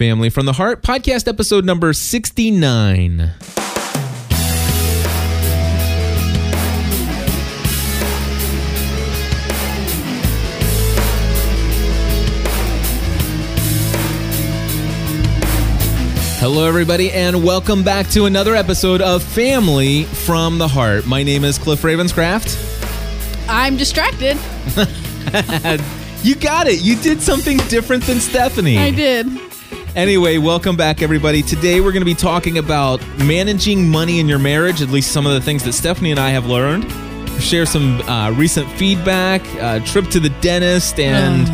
Family from the Heart, podcast episode number 69. Hello, everybody, and welcome back to another episode of Family from the Heart. My name is Cliff Ravenscraft. I'm distracted. You got it. You did something different than Stephanie. I did. Anyway, welcome back, everybody. Today we're going to be talking about managing money in your marriage, at least some of the things that Stephanie and I have learned. Share some uh, recent feedback, uh, trip to the dentist, and.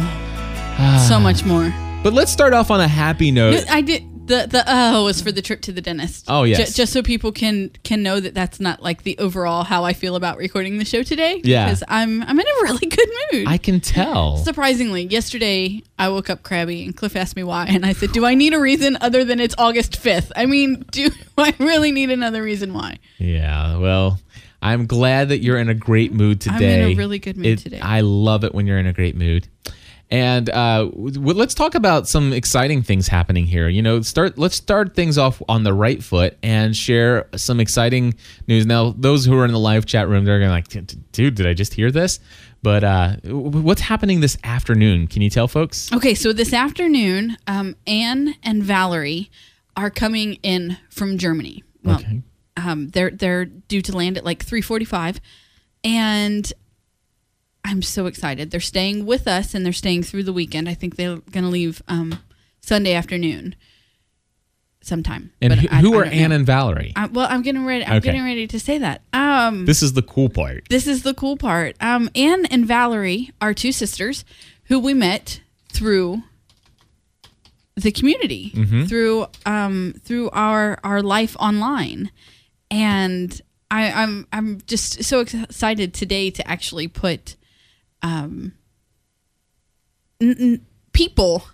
so much more. But let's start off on a happy note. I did the the oh was for the trip to the dentist. Oh, yes. Ju- just so people can can know that that's not like the overall how I feel about recording the show today. Yeah. because I'm I'm in a really good mood. I can tell. Surprisingly, yesterday I woke up crabby and Cliff asked me why, and I said, "Do I need a reason other than it's August 5th? I mean, do I really need another reason why?" Yeah, well, I'm glad that you're in a great mood today. I'm in a really good mood It- today. I love it when you're in a great mood. And uh, let's talk about some exciting things happening here. You know, start. Let's start things off on the right foot and share some exciting news. Now, those who are in the live chat room, they're going to like, "Dude, did I just hear this?" But uh, what's happening this afternoon? Can you tell folks? Okay, so this afternoon, um, Anne and Valerie are coming in from Germany. Well, Okay. um, they're they're due to land at like three forty five, and I'm so excited. They're staying with us, and they're staying through the weekend. I think they're gonna leave um, Sunday afternoon, sometime. And But who, I- who I are Anne and Valerie? I, well, I'm getting ready. I'm Okay. getting ready to say that. Um, this is the cool part. this is the cool part. Um, Anne and Valerie are two sisters who we met through the community, through um, through our our life online, and I, I'm I'm just so excited today to actually put um, n- n- people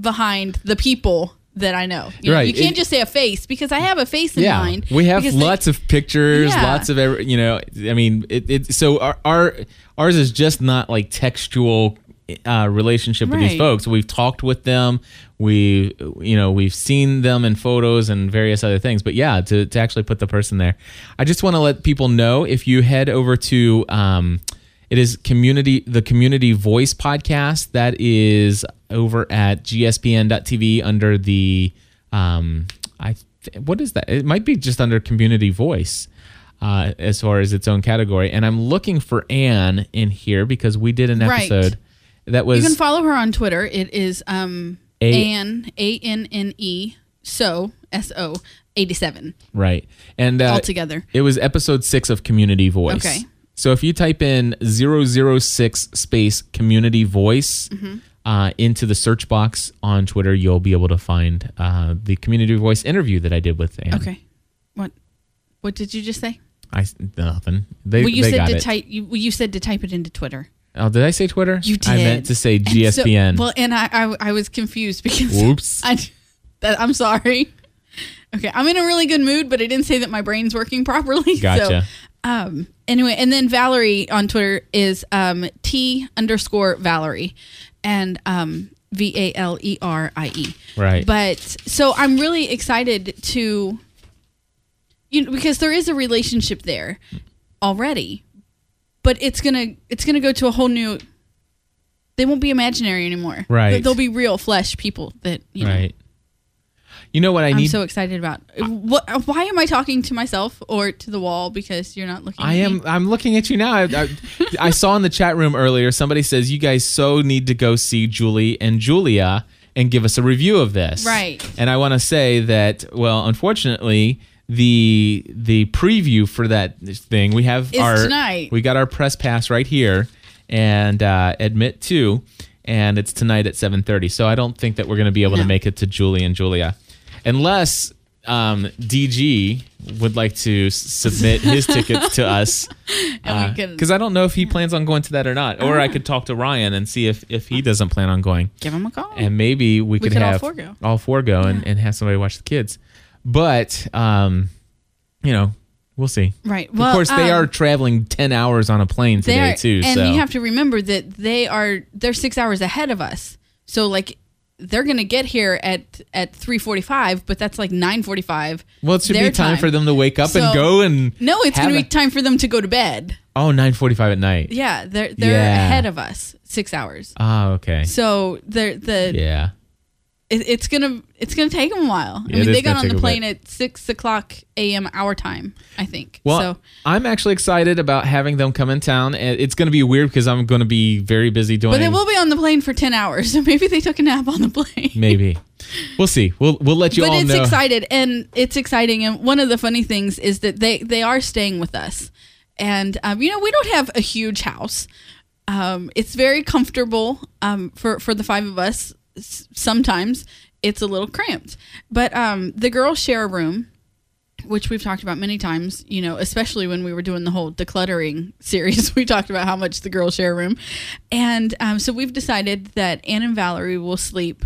behind the people that I know. You, Right. you can't It- just say a face because I have a face in yeah, mind. we have because they- lots of pictures, Yeah. lots of every, you know. I mean, it, it so our, our ours is just not like textual uh, relationship with these folks. We've talked with them, we you know we've seen them in photos and various other things. But yeah, to to actually put the person there, I just want to let people know if you head over to. Um, it is community the community voice podcast that is over at gspn.tv under the um I th- what is that? It might be just under community voice. Uh, as far as its own category, and I'm looking for Anne in here because we did an Right. episode that was You can follow her on Twitter. It is um A- Anne A N N E so S O eighty seven right, and uh, altogether. It was episode six of Community Voice. Okay. So if you type in 006 space Community Voice Mm-hmm. uh, into the search box on Twitter, you'll be able to find uh, the Community Voice interview that I did with Anne. Okay. What what did you just say? I nothing. They, well, you they said to it. type. You, well, you said to type it into Twitter. oh, did I say Twitter? You did. I meant to say And so- well, and I, I I was confused because Whoops. I that, I'm sorry. Okay, I'm in a really good mood, but I didn't say that my brain's working properly. So, Gotcha. Um. Anyway, and then Valerie on Twitter is um T underscore Valerie, and um V A L E R I E. Right. But so I'm really excited to, you know, because there is a relationship there already, but it's gonna it's gonna go to a whole new. They won't be imaginary anymore. Right. They'll be real flesh people that you know. right. You know what I need? I'm so excited about. What? Why am I talking to myself or to the wall? Because you're not looking. I at am. Me? I'm looking at you now. I, I, I saw in the chat room earlier. Somebody says you guys so need to go see Julie and Julia and give us a review of this. Right. And I want to say that. Well, unfortunately, the the preview for that thing we have Is our tonight. we got our press pass right here and uh, admit to, and it's tonight at 7:30. So I don't think that we're going to be able to make it to Julie and Julia, unless um, DG would like to submit his tickets to us. We Because I don't know if he plans on going to that or not, or I could talk to Ryan and see if if he doesn't plan on going, Give him a call. and maybe we, could could all have four go. all four go and, and have somebody watch the kids. But um, you know, we'll see. right. Well, of course, they um, are traveling ten hours on a plane today too. And so you have to remember that they are they're six hours ahead of us. So like they're gonna get here at at three forty five, but that's like nine forty five. Well, it should be time, for them to wake up So- and go and No, it's gonna a- be time for them to go to bed. oh 9:45 at night. Yeah, they're they're Yeah. ahead of us six hours. Oh, okay. So they're the Yeah. It, it's gonna it's gonna take them a while. Yeah, I mean, they got on the plane at six o'clock a.m. our time, I think. Well, so I'm actually excited about having them come in town. It's going to be weird because I'm going to be very busy doing. but they will be on the plane for ten hours, so maybe they took a nap on the plane. Maybe. We'll see. We'll we'll let you but all know. But it's excited and it's exciting and one of the funny things is that they they are staying with us and um, you know we don't have a huge house um, it's very comfortable um, for for the five of us sometimes it's a little cramped but um, the girls share a room which we've talked about many times, you know, especially when we were doing the whole decluttering series. We talked about how much the girls share a room. And um, so we've decided that Anne and Valerie will sleep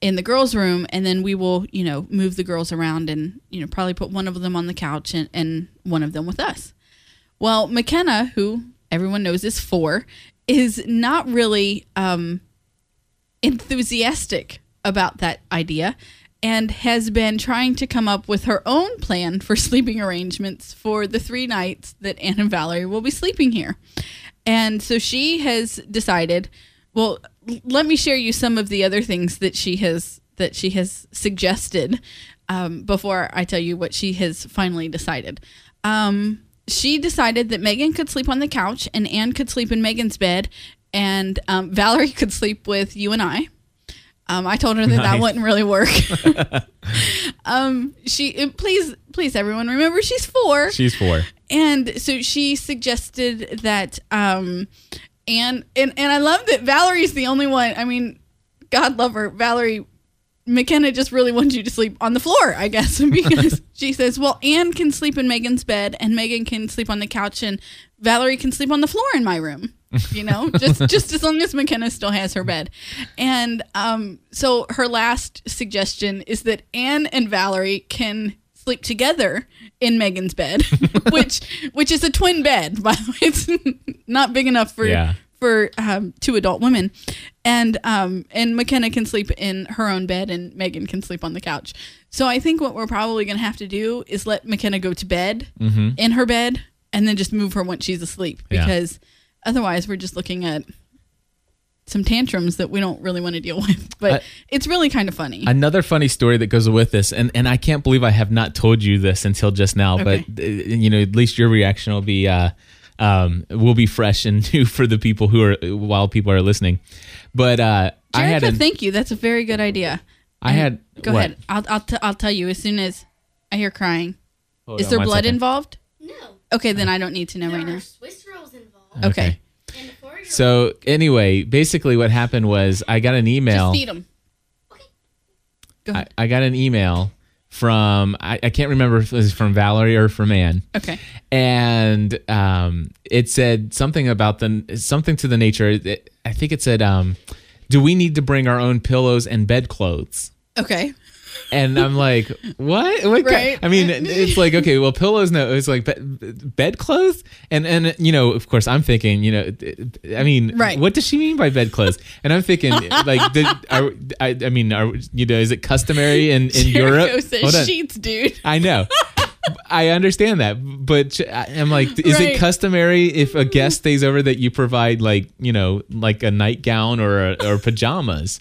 in the girls' room, and then we will, you know, move the girls around and, you know, probably put one of them on the couch and, and one of them with us. Well, McKenna, who everyone knows is four, is not really um, enthusiastic about that idea and has been trying to come up with her own plan for sleeping arrangements for the three nights that Anne and Valerie will be sleeping here. And so she has decided, well, let me share you some of the other things that she has that she has suggested um, before I tell you what she has finally decided. Um, she decided that Megan could sleep on the couch and Anne could sleep in Megan's bed, and um, Valerie could sleep with you and I. Um, I told her that that wouldn't really work. um, she uh, please, please, everyone, remember she's four, She's four. and so she suggested that. Um, and and and I love that Valerie's the only one. I mean, God love her, Valerie. McKenna just really wants you to sleep on the floor, I guess, because she says, "Well, Anne can sleep in Megan's bed, and Megan can sleep on the couch, and Valerie can sleep on the floor in my room." You know, just just as long as McKenna still has her bed, and um, so her last suggestion is that Anne and Valerie can sleep together in Megan's bed, which which is a twin bed. By the way, it's not big enough for Yeah. for um, two adult women, and um, and McKenna can sleep in her own bed, and Megan can sleep on the couch. So I think what we're probably gonna have to do is let McKenna go to bed in her bed, and then just move her when she's asleep, Yeah. Because otherwise we're just looking at some tantrums that we don't really want to deal with. But I- it's really kind of funny. Another funny story that goes with this, and, and I can't believe I have not told you this until just now, Okay. but uh, you know, at least your reaction will be uh, um, will be fresh and new for the people who are while people are listening. But uh, I had a, thank you. That's a very good idea. I had Go what? ahead. I'll I'll, t- I'll tell you as soon as I hear crying. Hold Is on there blood second. involved? No, Okay, then I don't need to know there right are now. Swiss rolls involved. Okay. And a four-year-old. So anyway, basically what happened was I got an email. Just feed them. Okay. Go I, ahead. I got an email from I, I can't remember if it was from Valerie or from Ann. Okay. and um, it said something about the something to the nature. it- I think it said, um, "Do we need to bring our own pillows and bedclothes?" Okay. And I'm like, "What? what Right. I mean, it's like okay, well, pillows. No, it's like bed, bedclothes, and and you know, of course, I'm thinking, you know, I mean, Right. What does she mean by bedclothes? And I'm thinking, like, did, are, I, I mean, are you know, is it customary in in Europe? Says Hold on. sheets, dude. I know. I understand that, but I'm like, is Right. it customary if a mm-hmm. guest stays over that you provide like you know like a nightgown or a, or pajamas?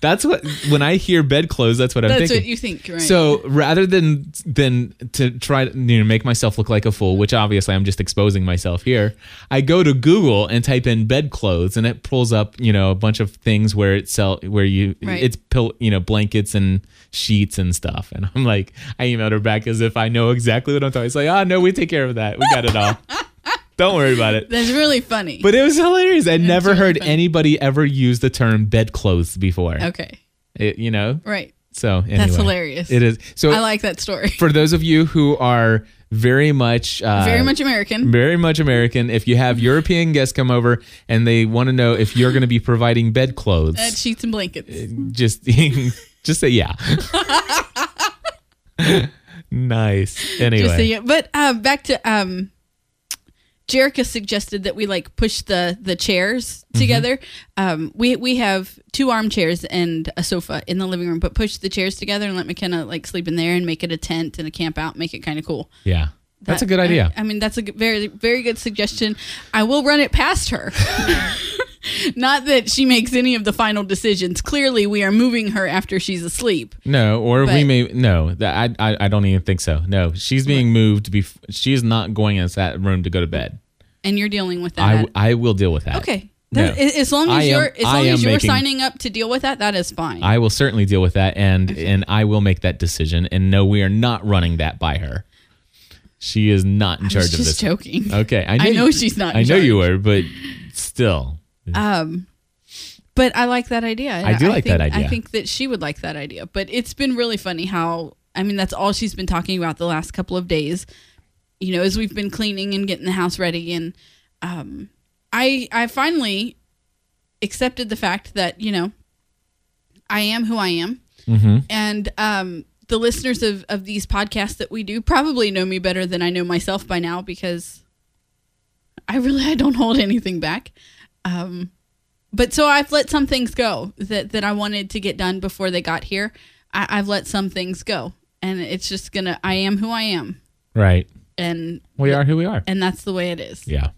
That's what when I hear bedclothes, that's what I'm That's thinking. what you think, right? So rather than than to try to you know make myself look like a fool, which obviously I'm just exposing myself here, I go to Google and type in bedclothes, and it pulls up you know a bunch of things where it sell where you Right. it's pill you know blankets and sheets and stuff, and I'm like I emailed her back as if I know exactly what I'm talking. It's like ah no, we take care of that, we got it all. Don't worry about it. That's really funny. But it was hilarious. I'd never really heard funny. anybody ever use the term bedclothes before. okay. It- you know, Right. so anyway, That's hilarious. It is. So I like that story. for those of you who are very much uh, Very much American. very much American, if you have European guests come over and they want to know if you're going to be providing bedclothes, Uh, sheets and blankets. just just say yeah. nice. Anyway, Just but uh, back to um, Jerica suggested that we like push the the chairs together. Um, we we have two armchairs and a sofa in the living room, but push the chairs together and let McKenna like sleep in there and make it a tent and a camp out, make it kind of cool. Yeah. That's a good idea. I, I mean, that's a g- very very good suggestion. I will run it past her. Not that she makes any of the final decisions. Clearly, we are moving her after she's asleep. No, or we may no. That I, I I don't even think so. No, she's being moved. Bef- she is not going into that room to go to bed. And you're dealing with that. I, I will deal with that. okay. No. As long as am- you're as long as you're making- signing up to deal with that, that is fine. I will certainly deal with that, and and I will make that decision. And no, we are not running that by her. She is not in I charge of just this. joking. Okay, I know, I know she's not in I know charge. you were, but still, Um, but I like that idea. I do like think, that idea. I think that she would like that idea. But it's been really funny how I mean that's all she's been talking about the last couple of days. You know, as we've been cleaning and getting the house ready, and um, I I finally accepted the fact that you know I am who I am, hmm and um, the listeners of of these podcasts that we do probably know me better than I know myself by now because I really I don't hold anything back. Um, but so I've let some things go that that I wanted to get done before they got here. I, I've let some things go, and it's just gonna. I am who I am, right. and We are who we are. and that's the way it is. Yeah.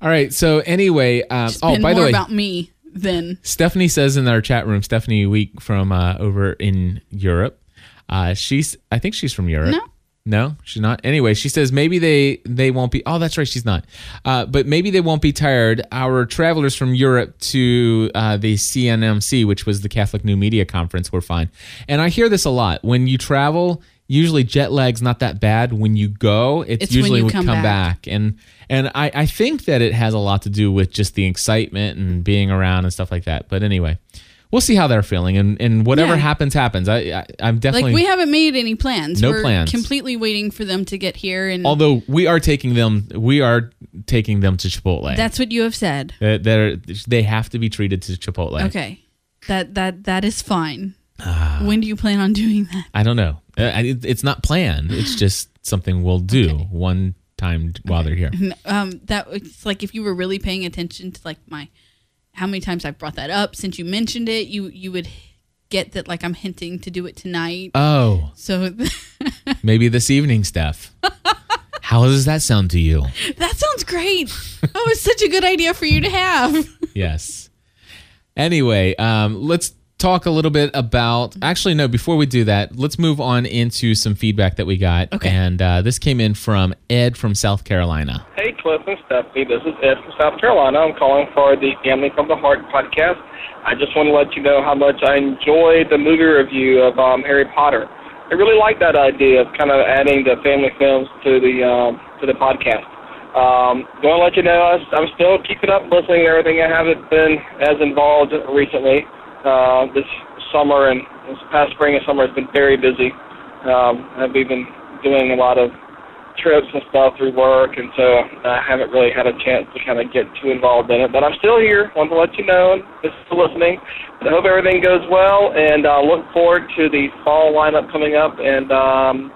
All right. So anyway, um, oh, by the way, about me then. Stephanie says in our chat room, Stephanie Week from uh, over in Europe. Uh, she's, I think she's from Europe. No. No, she's not. Anyway, she says maybe they they won't be. Oh, that's right, she's not. Uh, but maybe they won't be tired. Our travelers from Europe to uh, the CNMC, which was the Catholic New Media Conference, were fine. And I hear this a lot when you travel. Usually, jet lag's not that bad. When you go, it's, It's when you come come back. back. And and I, I think that it has a lot to do with just the excitement and being around and stuff like that. But anyway, we'll see how they're feeling, and and whatever Yeah. happens, happens. I, I I'm definitely like we haven't made any plans. No We're plans. Completely waiting for them to get here, and Although we are taking them, we are taking them to Chipotle. that's what you have said. They're, they're- they have to be treated to Chipotle. Okay, that that that is fine. Ah. when do you plan on doing that? I don't know. Uh, it- It's not planned. It's just something we'll do Okay. one time while they're here. Um, that it's like if you were really paying attention to like my how many times I've brought that up since you mentioned it, you you would get that like I'm hinting to do it tonight. Oh, So maybe this evening, Steph. How does that sound to you? that sounds great. That was such a good idea for you to have. Yes. Anyway, um, let's talk a little bit about. Actually, no. Before we do that, let's move on into some feedback that we got. Okay. And uh, this came in from Ed from South Carolina. Hey, Cliff and Stephanie. This is Ed from South Carolina. I'm calling for the Family from the Heart podcast. I just want to let you know how much I enjoyed the movie review of um, Harry Potter. I really like that idea of kind of adding the family films to the um, to the podcast. Um, going to let you know I, I'm still keeping up listening to everything. I haven't been as involved recently. Uh, this summer and this past spring and summer has been very busy. Um, I've been doing a lot of trips and stuff through work, and so I haven't really had a chance to kind of get too involved in it. But I'm still here. Want to let you know, this is for listening. I hope everything goes well, and uh, look forward to the fall lineup coming up. And um,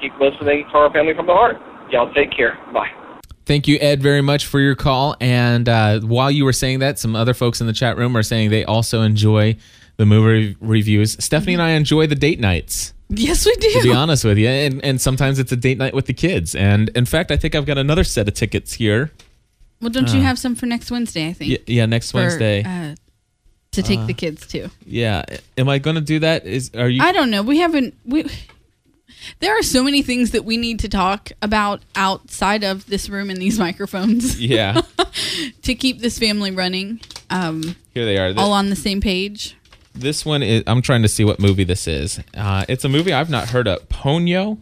keep listening to our family from the heart. Y'all take care. Bye. Thank you, Ed, very much for your call. And uh, while you were saying that, some other folks in the chat room are saying they also enjoy the movie reviews. Stephanie and I enjoy the date nights. yes, we do. To be honest with you, and, and sometimes it's a date night with the kids. And in fact, I think I've got another set of tickets here. Well, don't you have some for next Wednesday? I think. Uh. Yeah, yeah next for, Wednesday. uh, to take the kids to. yeah, am I going to do that? Is are you? I don't know. We haven't. We there are so many things that we need to talk about outside of this room and these microphones yeah, to keep this family running, um, here they are. This, all on the same page. this one is. I'm trying to see what movie this is. Uh, it's a movie I've not heard of. Ponyo.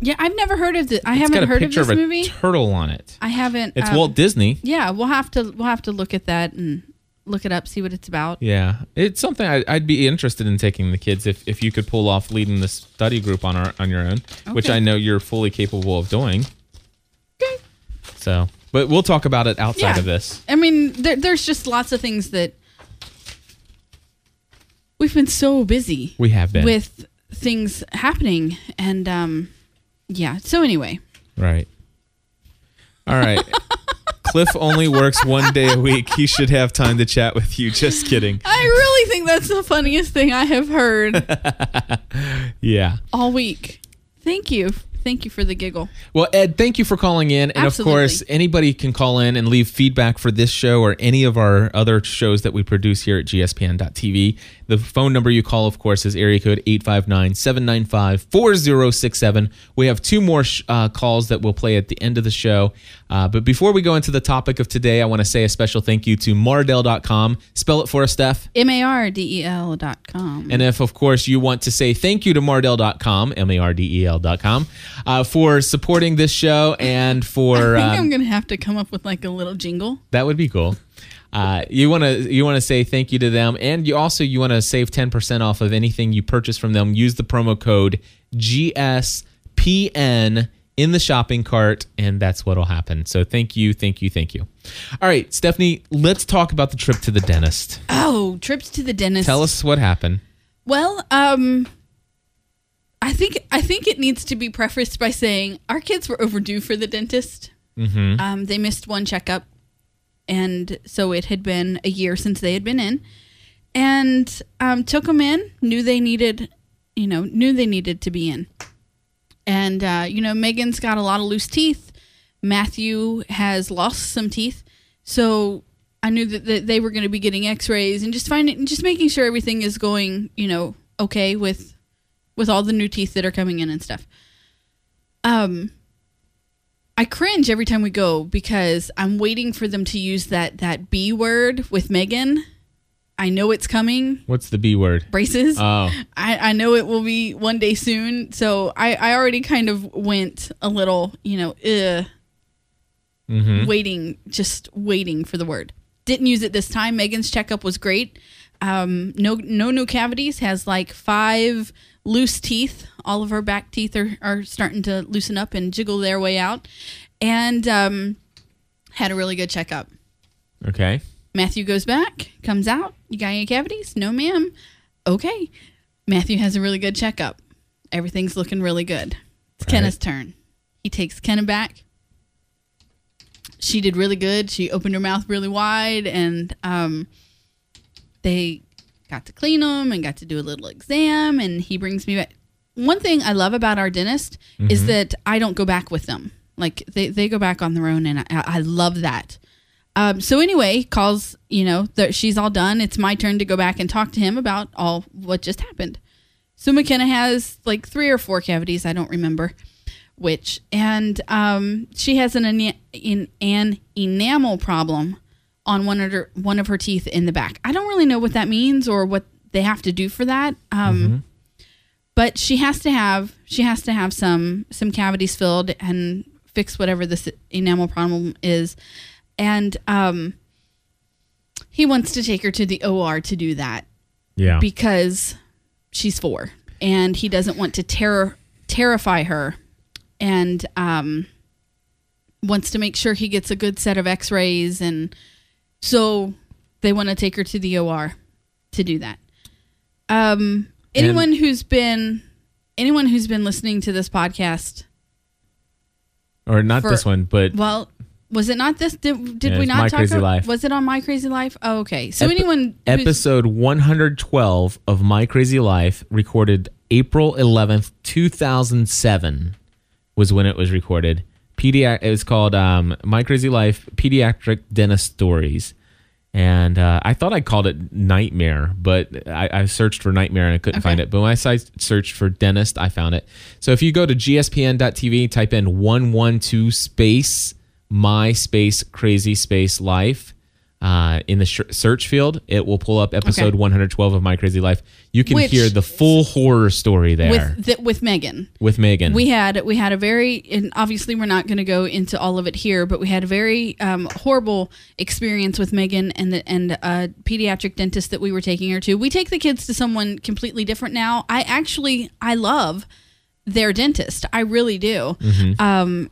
Yeah, I've never heard of this. I haven't heard of this of a movie. turtle on it. I haven't. It's um, Walt Disney. Yeah, we'll have to we'll have to look at that and look it up, see what it's about. Yeah, it's something I, I'd be interested in taking the kids if, if you could pull off leading the study group on our on your own, which I know you're fully capable of doing. Okay. So, but we'll talk about it outside Yeah. of this. I mean, there, there's just lots of things that we've been so busy We have been with things happening, and um, yeah. So anyway, right. All right. Cliff only works one day a week. He should have time to chat with you. Just kidding. I really think that's the funniest thing I have heard Yeah. all week. Thank you. Thank you for the giggle. Well, Ed, thank you for calling in. And Absolutely. of course, anybody can call in and leave feedback for this show or any of our other shows that we produce here at gspn.tv. The phone number you call, of course, is area code 859 795 4067. We have two more sh- uh, calls that we'll play at the end of the show. Uh, but before we go into the topic of today, I want to say a special thank you to Mardel.com. Spell it for us, Steph. M A R D E L dot com. And if, of course, you want to say thank you to Mardel.com, M A R D E L.com, uh, for supporting this show and for. I think um, I'm gonna have to come up with like a little jingle. that would be cool. Uh, you want to you want to say thank you to them, and you also you want to save ten percent off of anything you purchase from them. Use the promo code GSPN in the shopping cart, and that's what'll happen. So thank you, thank you, thank you. All right, Stephanie, let's talk about the trip to the dentist. Oh, trips to the dentist. Tell us what happened. Well, um, I think I think it needs to be prefaced by saying our kids were overdue for the dentist. Mm-hmm. Um, they missed one checkup, and so it had been a year since they had been in, and um, took them in. Knew they needed, you know, knew they needed to be in, and uh, you know, Megan's got a lot of loose teeth. Matthew has lost some teeth, so I knew that, that they were going to be getting X-rays and just finding, just making sure everything is going, you know, okay with with all the new teeth that are coming in and stuff. Um, I cringe every time we go because I'm waiting for them to use that that B word with Megan. I know it's coming. What's the B word? Braces. Oh, I, I know it will be one day soon. So I, I already kind of went a little, you know, uh, mm-hmm. waiting, just waiting for the word. Didn't use it this time. Megan's checkup was great. Um, no, no new cavities. Has like five loose teeth. All of her back teeth are, are starting to loosen up and jiggle their way out. And um, had a really good checkup. okay. Matthew goes back, comes out. You got any cavities? No, ma'am. Okay. Matthew has a really good checkup. Everything's looking really good. It's Right. Kenna's turn. He takes Kenna back. She did really good. She opened her mouth really wide, and um, they got to clean them and got to do a little exam. And he brings me back. One thing I love about our dentist is that I don't go back with them. Like they, they go back on their own, and I, I love that. Um, so anyway, calls, you know, that she's all done. It's my turn to go back and talk to him about all what just happened. So McKenna has like three or four cavities. I don't remember which. And um, she has an, in, an enamel problem on one of her one of her teeth in the back. I don't really know what that means or what they have to do for that. Um, But she has to have she has to have some some cavities filled and fix whatever this enamel problem is. And um, he wants to take her to the OR to do that Yeah. because she's four and he doesn't want to terror terrify her and um wants to make sure he gets a good set of x-rays and so they want to take her to the OR to do that. Um anyone who's been anyone who's been listening to this podcast or not for- this one, but well was it not this did, did Yeah, we not My talk Crazy about, Life. was it on my crazy life oh, okay so Epi- anyone episode 112 of My Crazy Life recorded April 11th, 2007 was when it was recorded. Pediatric it was called um, My Crazy Life Pediatric Dentist Stories. And uh, I thought I called it Nightmare, but I, I searched for Nightmare and I couldn't Okay. find it. But when I searched for dentist, I found it. So if you go to gspn.tv, type in 112 space my space crazy space life uh, in the sh- search field, it will pull up episode Okay. 112 of My Crazy Life. You can Which- hear the full horror story there. With, with the, with Megan. Megan. we had we had a very and obviously we're not going to go into all of it here but we had a very um, horrible experience with megan and the, and a pediatric dentist that we were taking her to. We take the kids to someone completely different now. I actually i love their dentist. I really do. Um,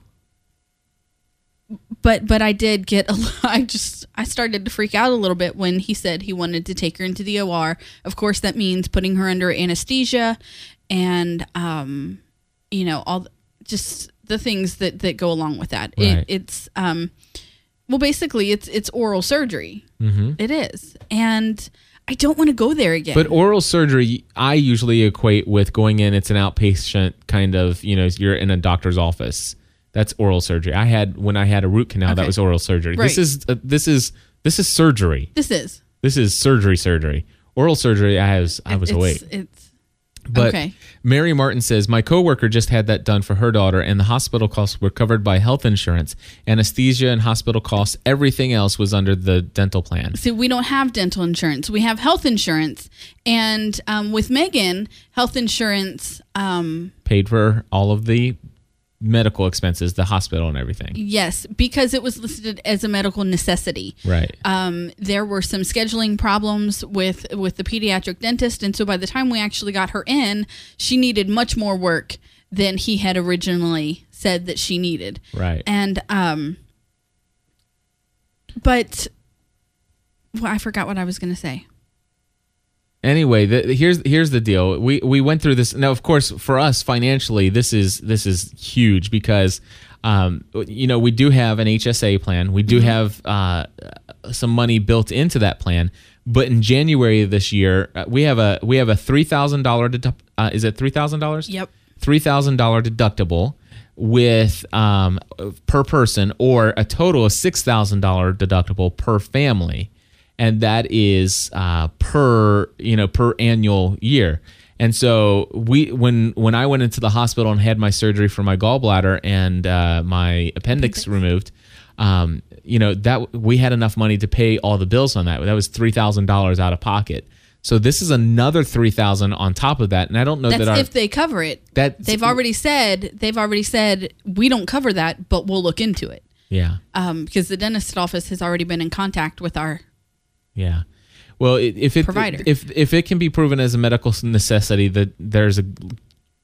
but but i did get a lot i just i started to freak out a little bit when he said he wanted to take her into the or of course that means putting her under anesthesia and um you know all just the things that that go along with that Right. it, it's um well, basically, it's it's oral surgery. Mm-hmm. is, and I don't want to go there again. But oral surgery, I usually equate with going in. It's an outpatient kind of, you know, you're in a doctor's office. That's oral surgery. I had when I had a root canal. That was oral surgery. This is uh, this is this is surgery. this is This is surgery. Surgery. Oral surgery. I was I was it's, awake. It's But okay. Mary Martin says, My coworker just had that done for her daughter, and the hospital costs were covered by health insurance. Anesthesia and hospital costs, everything else was under the dental plan. See, we don't have dental insurance. We have health insurance, and um, with Megan, health insurance. Um, Paid for all of the medical expenses, the hospital and everything. yes, because it was listed as a medical necessity. Right. um, there were some scheduling problems with with the pediatric dentist, and so by the time we actually got her in, she needed much more work than he had originally said that she needed. Right. And um, but well, I forgot what I was going to say. Anyway, the, here's here's the deal. We we went through this. Now, of course, for us financially, this is this is huge because, um, you know, we do have an HSA plan. We do have uh, some money built into that plan. But in January of this year, uh, we have a we have a three thousand dollar uh, is it three thousand dollars? Yep. three thousand dollar deductible with um, per person, or a total of six thousand dollar deductible per family, and that is uh, per you know per annual year. And so we when when I went into the hospital and had my surgery for my gallbladder and uh, my appendix, removed, um, you know that we had enough money to pay all the bills on that. That was three thousand dollars out of pocket. So this is another three thousand on top of that, and I don't know That's that our if they cover it. that They've already said they've already said we don't cover that, but we'll look into it. yeah Um, because the dentist office has already been in contact with our yeah. Well, if it Provider. if if it can be proven as a medical necessity, that there's a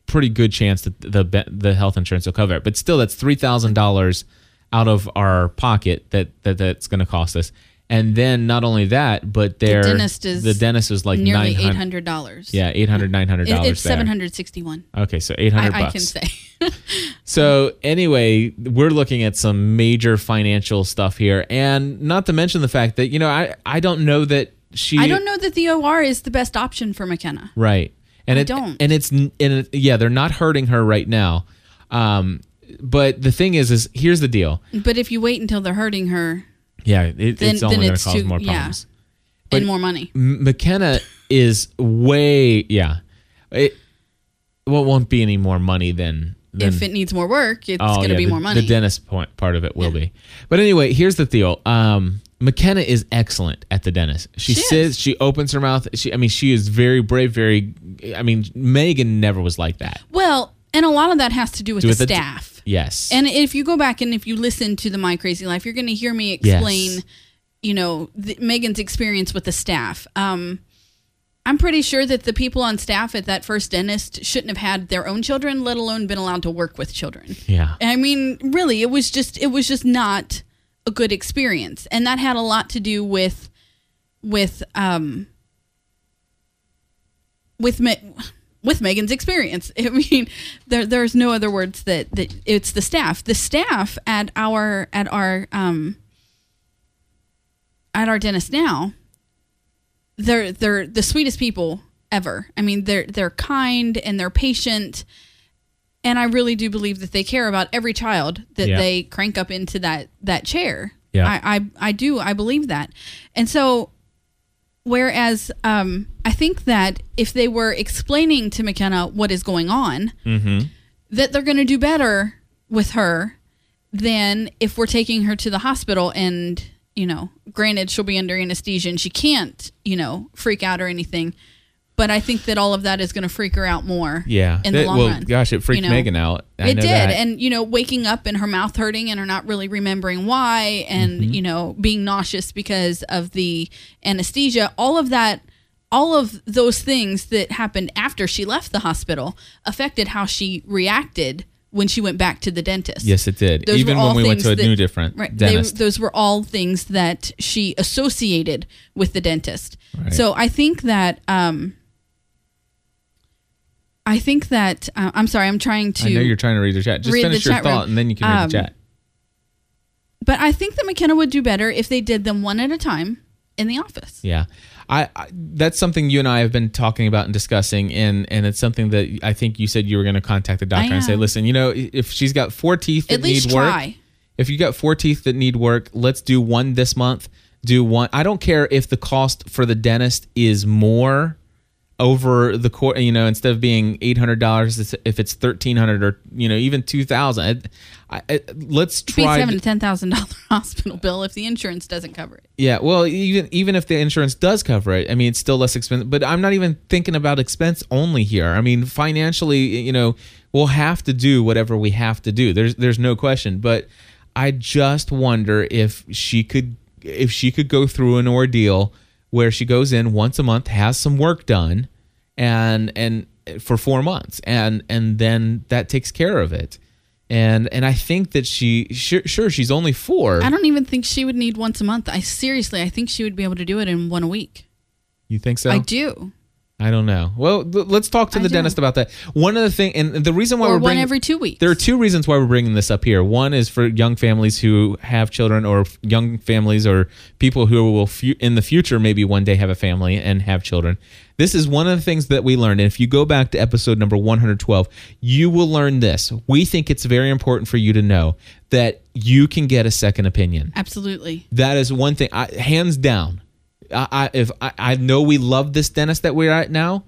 pretty good chance that the the health insurance will cover it. But still, that's three thousand dollars out of our pocket that, that that's going to cost us. And then not only that, but their dentist is the dentist is like nearly eight hundred. dollars. Yeah, eight hundred, nine hundred It, dollars. it's seven hundred sixty-one. Okay, so eight hundred I, I can say. So anyway, we're looking at some major financial stuff here, and not to mention the fact that you know I I don't know that she I don't know that the OR is the best option for McKenna. right, and I it don't. and it's and it, yeah they're not hurting her right now, um, but the thing is is here's the deal, But if you wait until they're hurting her yeah it, Then- it's only going to cause too- more yeah. problems. But- and more money. McKenna is way yeah, it well it won't be any more money than. than If it needs more work, it's Oh, going to yeah, be the, more money. The dentist point part of it will be. But anyway, here's the deal. Um, McKenna is excellent at the dentist. She, She sits, is. she opens her mouth. She, I mean, she is very brave. Very. I mean, Megan never was like that. well, and a lot of that has to do with Do the with the- staff. Yes. And if you go back and if you listen to the My Crazy Life, you're going to hear me explain, Yes. you know, the, Megan's experience with the staff. Um, I'm pretty sure that the people on staff at that first dentist shouldn't have had their own children, let alone been allowed to work with children. yeah. I mean, really, it was just it was just not a good experience, and that had a lot to do with with um with me. With Megan's experience, I mean, there, there's no other words that, that it's the staff. The staff at our at our um at our dentist now, they're they're the sweetest people ever. I mean, they're they're kind and they're patient and I really do believe that they care about every child that Yeah. they crank up into that that chair. Yeah. I, I I do I believe that, and so whereas um, I think that if they were explaining to McKenna what is going on, that they're going to do better with her than if we're taking her to the hospital and you know, granted she'll be under anesthesia and she can't you know freak out or anything. But I think that all of that is going to freak her out more. Yeah. In the long well, run. gosh, it freaked you know? Megan out. I it did that. and you know waking up and her mouth hurting and her not really remembering why and Mm-hmm. you know being nauseous because of the anesthesia all of that all of those things that happened after she left the hospital affected how she reacted when she went back to the dentist yes, it did. Those Even when we went to a that- new different right, they- dentist. those were all things that she associated with the dentist. Right. So I think that um, I think that uh, I'm sorry. I'm trying to. I know you're trying to read the chat. Just finish your room. thought and then you can read Um, the chat. but I think that McKenna would do better if they did them one at a time in the office. Yeah. I, I that's something you and I have been talking about and discussing and and it's something that I think you said you were going to contact the doctor and say listen you know if she's got four teeth that At least need work try. if you got four teeth that need work let's do one this month do one I don't care if the cost for the dentist is more over the court you know instead of being $800 if it's 1300 or you know even 2000 I, I, let's try having to- ten thousand dollar hospital bill if the insurance doesn't cover it. yeah, well, even even if the insurance does cover it, I mean, it's still less expensive. But I'm not even thinking about expense only here. I mean, financially, you know, we'll have to do whatever we have to do. There's there's no question. But I just wonder if she could if she could go through an ordeal where she goes in once a month, has some work done, and and for four months, and and then that takes care of it. And and I think that she sure, sure she's only four. I don't even think she would need once a month. I seriously, I think she would be able to do it in one a week. You think so? I do, I don't know. Well, l- let's talk to the dentist about that. One of the thing, and the reason why or we're one bringing every two weeks. there are two reasons why we're bringing this up here. One is for young families who have children, or f- young families, or people who will fu- in the future maybe one day have a family and have children. This is one of the things that we learned. And if you go back to episode number 112, you will learn this. We think it's very important for you to know that you can get a second opinion. Absolutely. That is one thing, I, hands down. I, I if I, I know we love this dentist that we're at now,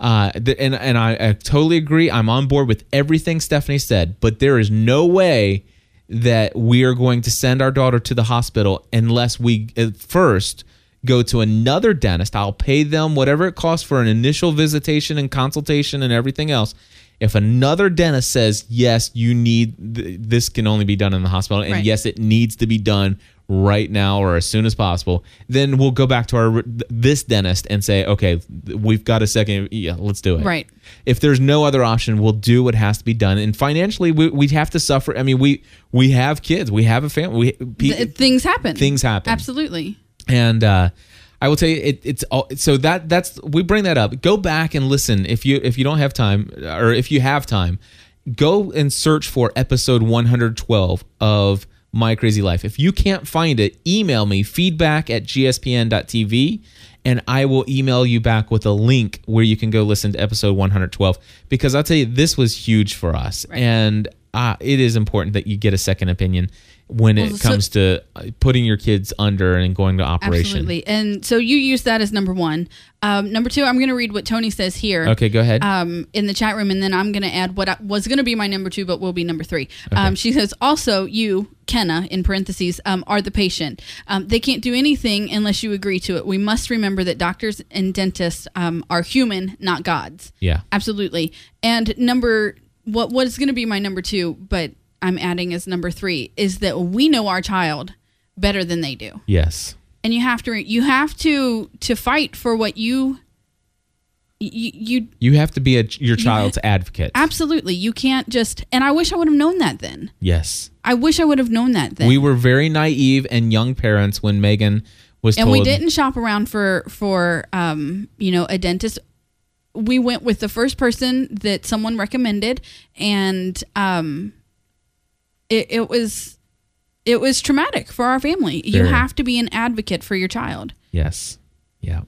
uh, and and I, I totally agree. I'm on board with everything Stephanie said, but there is no way that we are going to send our daughter to the hospital unless we uh, first go to another dentist. I'll pay them whatever it costs for an initial visitation and consultation and everything else. If another dentist says yes, you need th- this can only be done in the hospital, and Right. yes, it needs to be done right now or as soon as possible, then we'll go back to our this dentist and say, okay, we've got a second. Yeah, let's do it. Right. If there's no other option, we'll do what has to be done. And financially, we we have to suffer. I mean, we we have kids, we have a family. We, Th- things happen. things happen. Absolutely. and uh, I will tell you, it, it's all, so that that's we bring that up. Go back and listen if you if you don't have time or if you have time, go and search for episode 112 of My Crazy Life. If you can't find it, email me feedback at gspn.tv and I will email you back with a link where you can go listen to episode 112 because I'll tell you this was huge for us. And uh, it is important that you get a second opinion when it Well, so- comes to uh, putting your kids under and going to operation. Absolutely. And so you use that as number one. Um, number two, I'm going to read what Tony says here. Okay, go ahead. um, in the chat room, and then I'm going to add what I, was going to be my number two, but will be number three. Um, she says, also, you, Kenna, in parentheses, um, are the patient. Um, they can't do anything unless you agree to it. We must remember that doctors and dentists um, are human, not gods. yeah. Absolutely. And number what what is going to be my number two, but I'm adding as number three is that we know our child better than they do Yes. and you have to you have to to fight for what you you, you You have to be a, your child's advocate. absolutely you can't just and i wish i would have known that then yes. i wish i would have known that then We were very naive and young parents when Megan was and told. we didn't shop around for for um you know a dentist we went with the first person that someone recommended and um it, it was it was traumatic for our family you have to be an advocate for your child Yes. Yeah.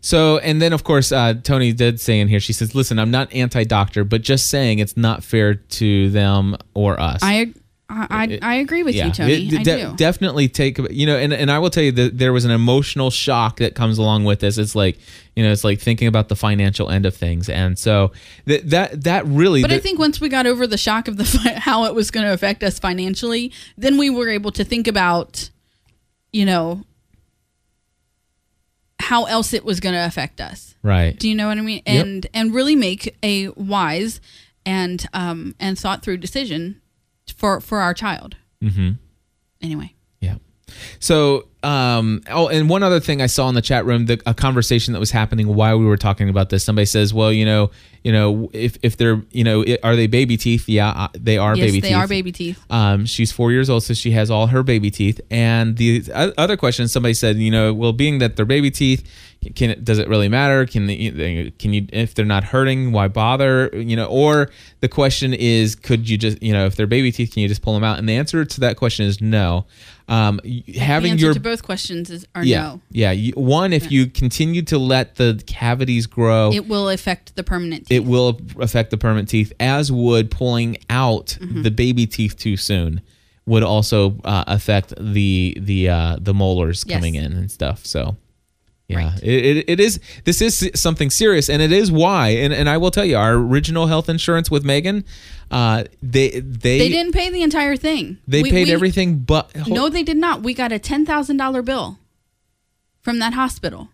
So, and then of course, uh, Tony did say in here, she says, listen, I'm not anti doctor, but just saying it's not fair to them or us. i i i, I agree with you tony it- i de- do definitely take you know, and, and I will tell you that there was an emotional shock that comes along with this. It's like you know, it's like thinking about the financial end of things, and so that that that really. But I think once we got over the shock of the fi- how it was going to affect us financially, then we were able to think about, you know, how else it was going to affect us. right. Do you know what I mean? Yep. And and really make a wise and um and thought through decision for for our child. Mm-hmm. Anyway, Yeah. So um oh and one other thing i saw in the chat room the, a conversation that was happening while we were talking about this somebody says well you know you know if if they're you know are they baby teeth yeah uh, they are yes, baby they teeth are baby teeth. um, she's four years old, so she has all her baby teeth. And the other question, somebody said, you know, well, being that they're baby teeth, can it, does it really matter? Can they, can you if they're not hurting, why bother? You know, or the question is, could you just, you know, if they're baby teeth, can you just pull them out? And the answer to that question is no. Um, having answer your to both questions is are yeah no. yeah you, one, if you continue to let the cavities grow, It will affect the permanent teeth. it will affect the permanent teeth, as would pulling out Mm-hmm. the baby teeth too soon would also uh, affect the the uh, the molars Yes. coming in and stuff. So. Yeah, Right. it, it, it is. This is something serious, and it is why. And, and I will tell you, our original health insurance with Megan, uh, they they they didn't pay the entire thing. they We- paid we- everything, but No, they did not. We got a ten thousand dollar bill from that hospital.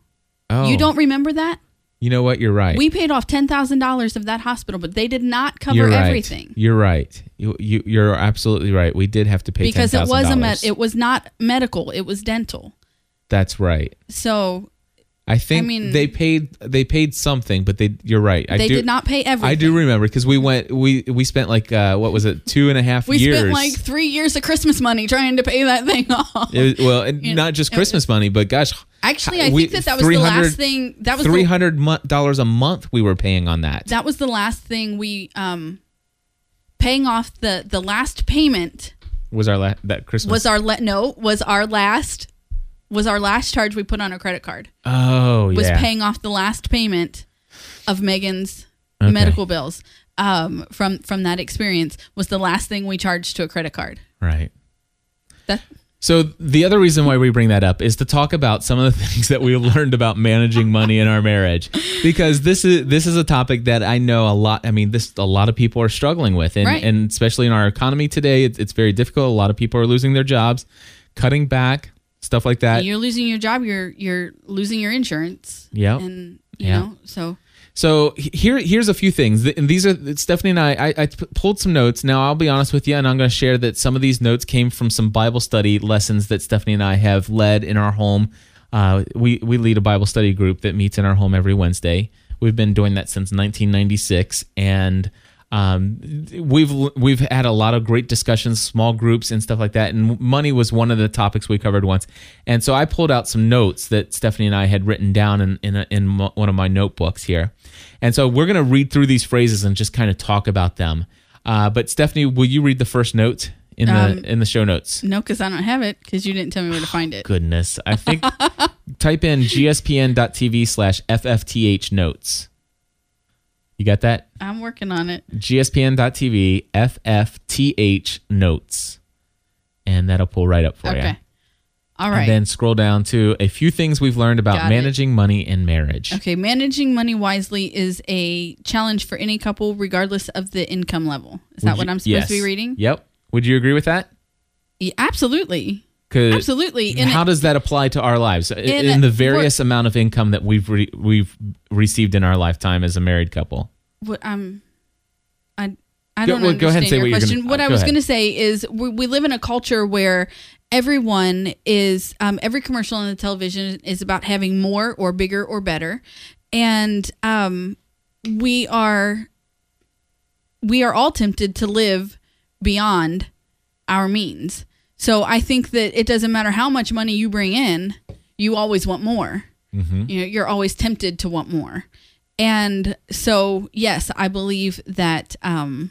Oh, You don't remember that? You know what? You're right. We paid off ten thousand dollars of that hospital, but they did not cover You're right. everything You're right. You, you you're absolutely right. We did have to pay because it was a med- it was not medical. It was dental. That's right. So I think I mean- they paid they paid something, but they you're right. I they do, did not pay everything. I do remember because we went we we spent like uh, what was it two and a half We years. spent like three years of Christmas money trying to pay that thing off. It was- well, and You not know, just Christmas money, but gosh, Actually, I we- think that that was the last thing. That was three the, dollars a month we were paying on that. that was the last thing we um paying off the the last payment was our last that Christmas was our le- no was our last was our last charge we put on our credit card oh yeah. was yeah paying off the last payment of Megan's Okay. medical bills um from from that experience was the last thing we charged to a credit card right. that So the other reason why we bring that up is to talk about some of the things that we learned about managing money in our marriage, because this is this is a topic that I know a lot. I mean, this a lot of people are struggling with, and Right. and especially in our economy today, it's, it's very difficult. A lot of people are losing their jobs, cutting back, stuff like that. you're losing your job you're you're losing your insurance Yep. and you Yeah. know so So here, here's a few things. And these are Stephanie and I. I pulled some notes. Now I'll be honest with you, and I'm going to share that some of these notes came from some Bible study lessons that Stephanie and I have led in our home. Uh, we we lead a Bible study group that meets in our home every Wednesday. We've been doing that since 1996, and um, we've we've had a lot of great discussions, small groups, and stuff like that. And money was one of the topics we covered once. And so I pulled out some notes that Stephanie and I had written down in in, a, in one of my notebooks here. And so we're going to read through these phrases and just kind of talk about them. Uh, but Stephanie, will you read the first note in the Um, in the show notes? no because i don't have it because you didn't tell me where to find it Goodness, I think type in gspn.tv slash ffth notes. You got that? i'm working on it gspn.tv ffth notes and that'll pull right up for you okay all right and then scroll down to a few things we've learned about Got it. managing money in marriage Okay, managing money wisely is a challenge for any couple, regardless of the income level. Is that Would what I'm supposed to be yes. reading? yep would you agree with that Yeah, absolutely, absolutely. And how it- does that apply to our lives in, the various amount of income that we've re- we've received in our lifetime as a married couple what um, I I Go- don't well, go ahead and understand say your what question. gonna- what uh, I go was going to say is we, we live in a culture where everyone is um, every commercial on the television is about having more or bigger or better, and um, we are we are all tempted to live beyond our means. So I think that it doesn't matter how much money you bring in, you always want more. Mm-hmm. You know, you're always tempted to want more. And so, yes, I believe that um,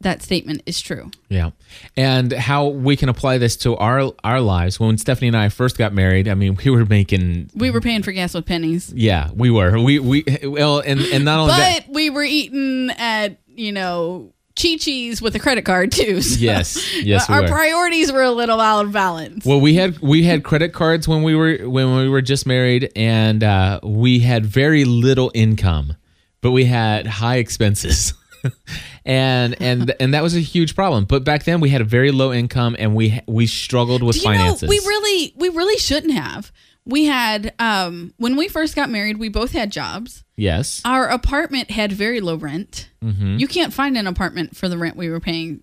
that statement is true. Yeah. And how we can apply this to our our lives. When Stephanie and I first got married, I mean, we were making We were paying for gas with pennies, yeah, we were. We we well and and not only that but we were eating at you know Chi Chi's with a credit card too. So Yes. Yes, our were. priorities were a little out of balance. Well, we had we had credit cards when we were when we were just married, and uh, we had very little income, but we had high expenses, and and and that was a huge problem. But back then, we had a very low income, and we we struggled with finances. know we really we really shouldn't have. We had um when we first got married, we both had jobs. yes, Our apartment had very low rent. Mm-hmm. You can't find an apartment for the rent we were paying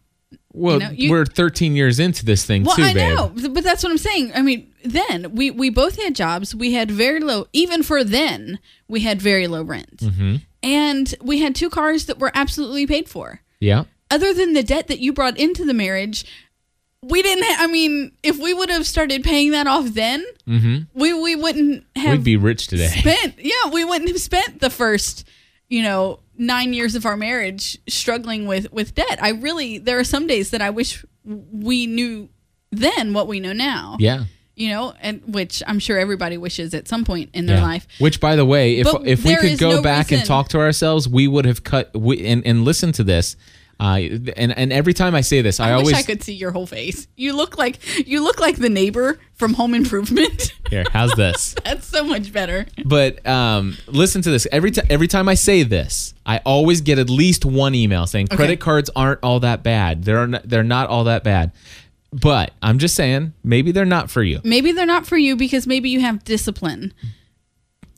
Well, know, you- we're 13 years into this thing Well, too, I babe. know, but that's what I'm saying. I mean, then we we both had jobs. We had very low, even for then, we had very low rent, Mm-hmm. and we had two cars that were absolutely paid for. Yeah. Other than the debt that you brought into the marriage, we didn't. Ha- I mean, if we would have started paying that off then, we we wouldn't have Mm-hmm. We'd be rich today. spent. Yeah, we wouldn't have spent the first, you know, nine years of our marriage struggling with with debt. I really, there are some days that I wish we knew then what we know now. Yeah. You know, and which I'm sure everybody wishes at some point in their Yeah. life. Which, by the way, if But if we could go no back and talk to ourselves, we would have cut we, and and listen to this. Uh, and and every time I say this, I, I, always wish I could see your whole face. You look like you look like the neighbor from Home Improvement. here. How's this? That's so much better. But um, listen to this. Every time every time I say this, I always get at least one email saying credit cards aren't all that bad. They're not, they're not all that bad. But I'm just saying, maybe they're not for you. Maybe they're not for you because maybe you have discipline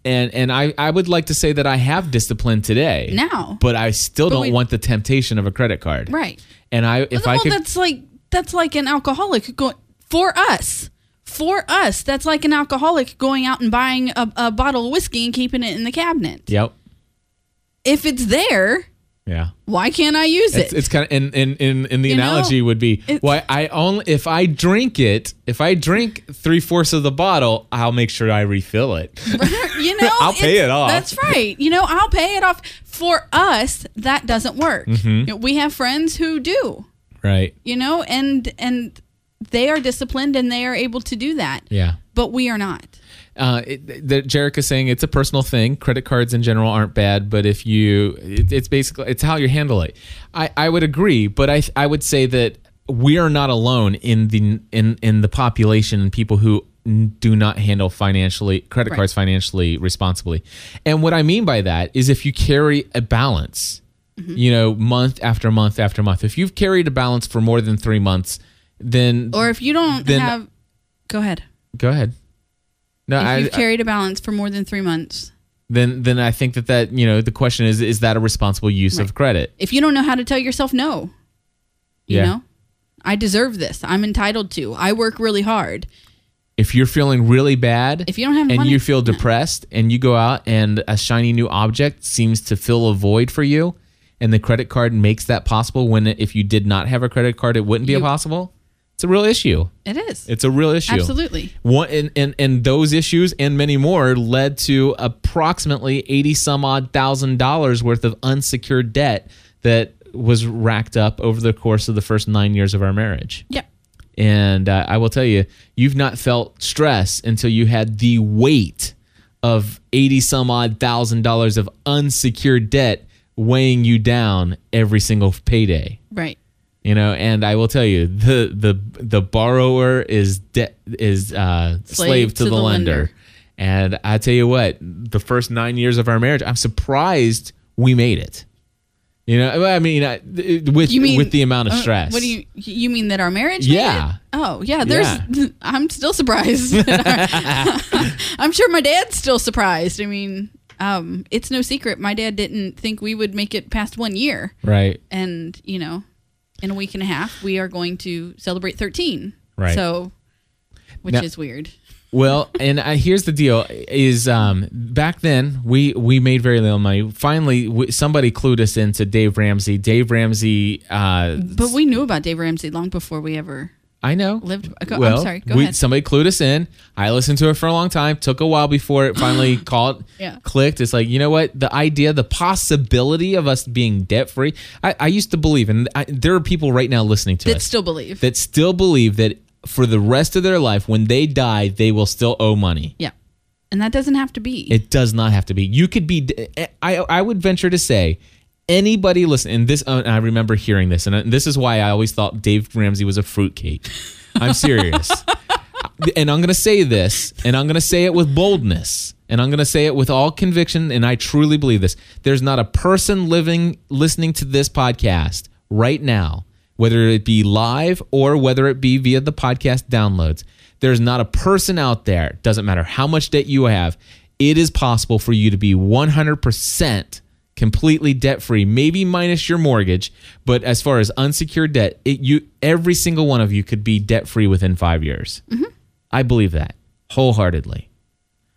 And and I, I would like to say that I have discipline today. now. But I still But don't we- want the temptation of a credit card. right. And I if well, I could that's like that's like an alcoholic going for us. For us, that's like an alcoholic going out and buying a, a bottle of whiskey and keeping it in the cabinet. Yep. If it's there, Yeah. why can't I use it? it's kind of in in in, in the You know, analogy would be why I only if I drink it if I drink three fourths of the bottle I'll make sure I refill it. you know, I'll pay it off. That's right. You know, I'll pay it off. For us, that doesn't work. Mm-hmm. You know, we have friends who do. right. You know, and and they are disciplined and they are able to do that. Yeah. But we are not. Uh, it, the, Jerica's saying it's a personal thing. Credit cards in general aren't bad, but if you, it, it's basically it's how you handle it. I, I would agree, but I I would say that we are not alone in the in in the population and people who do not handle financially credit Right. cards financially responsibly. And what I mean by that is if you carry a balance, Mm-hmm. you know, month after month after month. If you've carried a balance for more than three months, then Or if you don't Then- have, go ahead. go ahead. No, If I, you've carried a balance for more than three months, then then I think that that you know the question is is that a responsible use of credit? if you don't know how to tell yourself no, you Yeah. know, I deserve this. I'm entitled to. I work really hard. If you're feeling really bad, If you don't have and money- you feel depressed, and you go out and a shiny new object seems to fill a void for you, and the credit card makes that possible when if you did not have a credit card, it wouldn't be You- possible. It's a real issue. It is. It's a real issue. Absolutely. One and, and and those issues and many more led to approximately eighty some odd thousand dollars worth of unsecured debt that was racked up over the course of the first nine years of our marriage. Yep. And uh, I will tell you, you've not felt stress until you had the weight of eighty some odd thousand dollars of unsecured debt weighing you down every single payday Right. You know and i will tell you the the the borrower is de- is uh slave, to, the, lender. and i tell you what the first nine years of our marriage i'm surprised we made it you know i mean I, with mean with the amount of uh, stress What do you you mean that our marriage? made Yeah. it? Oh yeah. There's. I'm still surprised. our- I'm sure my dad's still surprised. I mean, um, it's no secret my dad didn't think we would make it past one year, right and you know, in a week and a half we are going to celebrate 13. Right. So, which Now- is weird. Well, and uh, here's the deal: is um, back then we we made very little money. Finally, w- somebody clued us into Dave Ramsey. Dave Ramsey. Uh, But we knew about Dave Ramsey long before we ever. I know. Lived- uh, go- I'm well, sorry, go we, ahead. Somebody clued us in. I listened to it for a long time. Took a while before it finally called, Yeah. clicked. It's like you know what? The idea, the possibility of us being debt free. I, I used to believe, and I, there are people right now listening to it. That us still believe. that still believe that for the rest of their life, when they die, they will still owe money. yeah, and that doesn't have to be. It does not have to be. You could be. Eh, I I would venture to say anybody listen. And this, uh, I remember hearing this, and uh, this is why I always thought Dave Ramsey was a fruitcake. I'm serious. and I'm going to say this, and I'm going to say it with boldness, and I'm going to say it with all conviction, and I truly believe this. There's not a person living listening to this podcast right now, whether it be live or whether it be via the podcast downloads. There's not a person out there, doesn't matter how much debt you have, it is possible for you to be 100% completely debt free, maybe minus your mortgage, but as far as unsecured debt, it, you every single one of you could be debt free within five years. I believe that wholeheartedly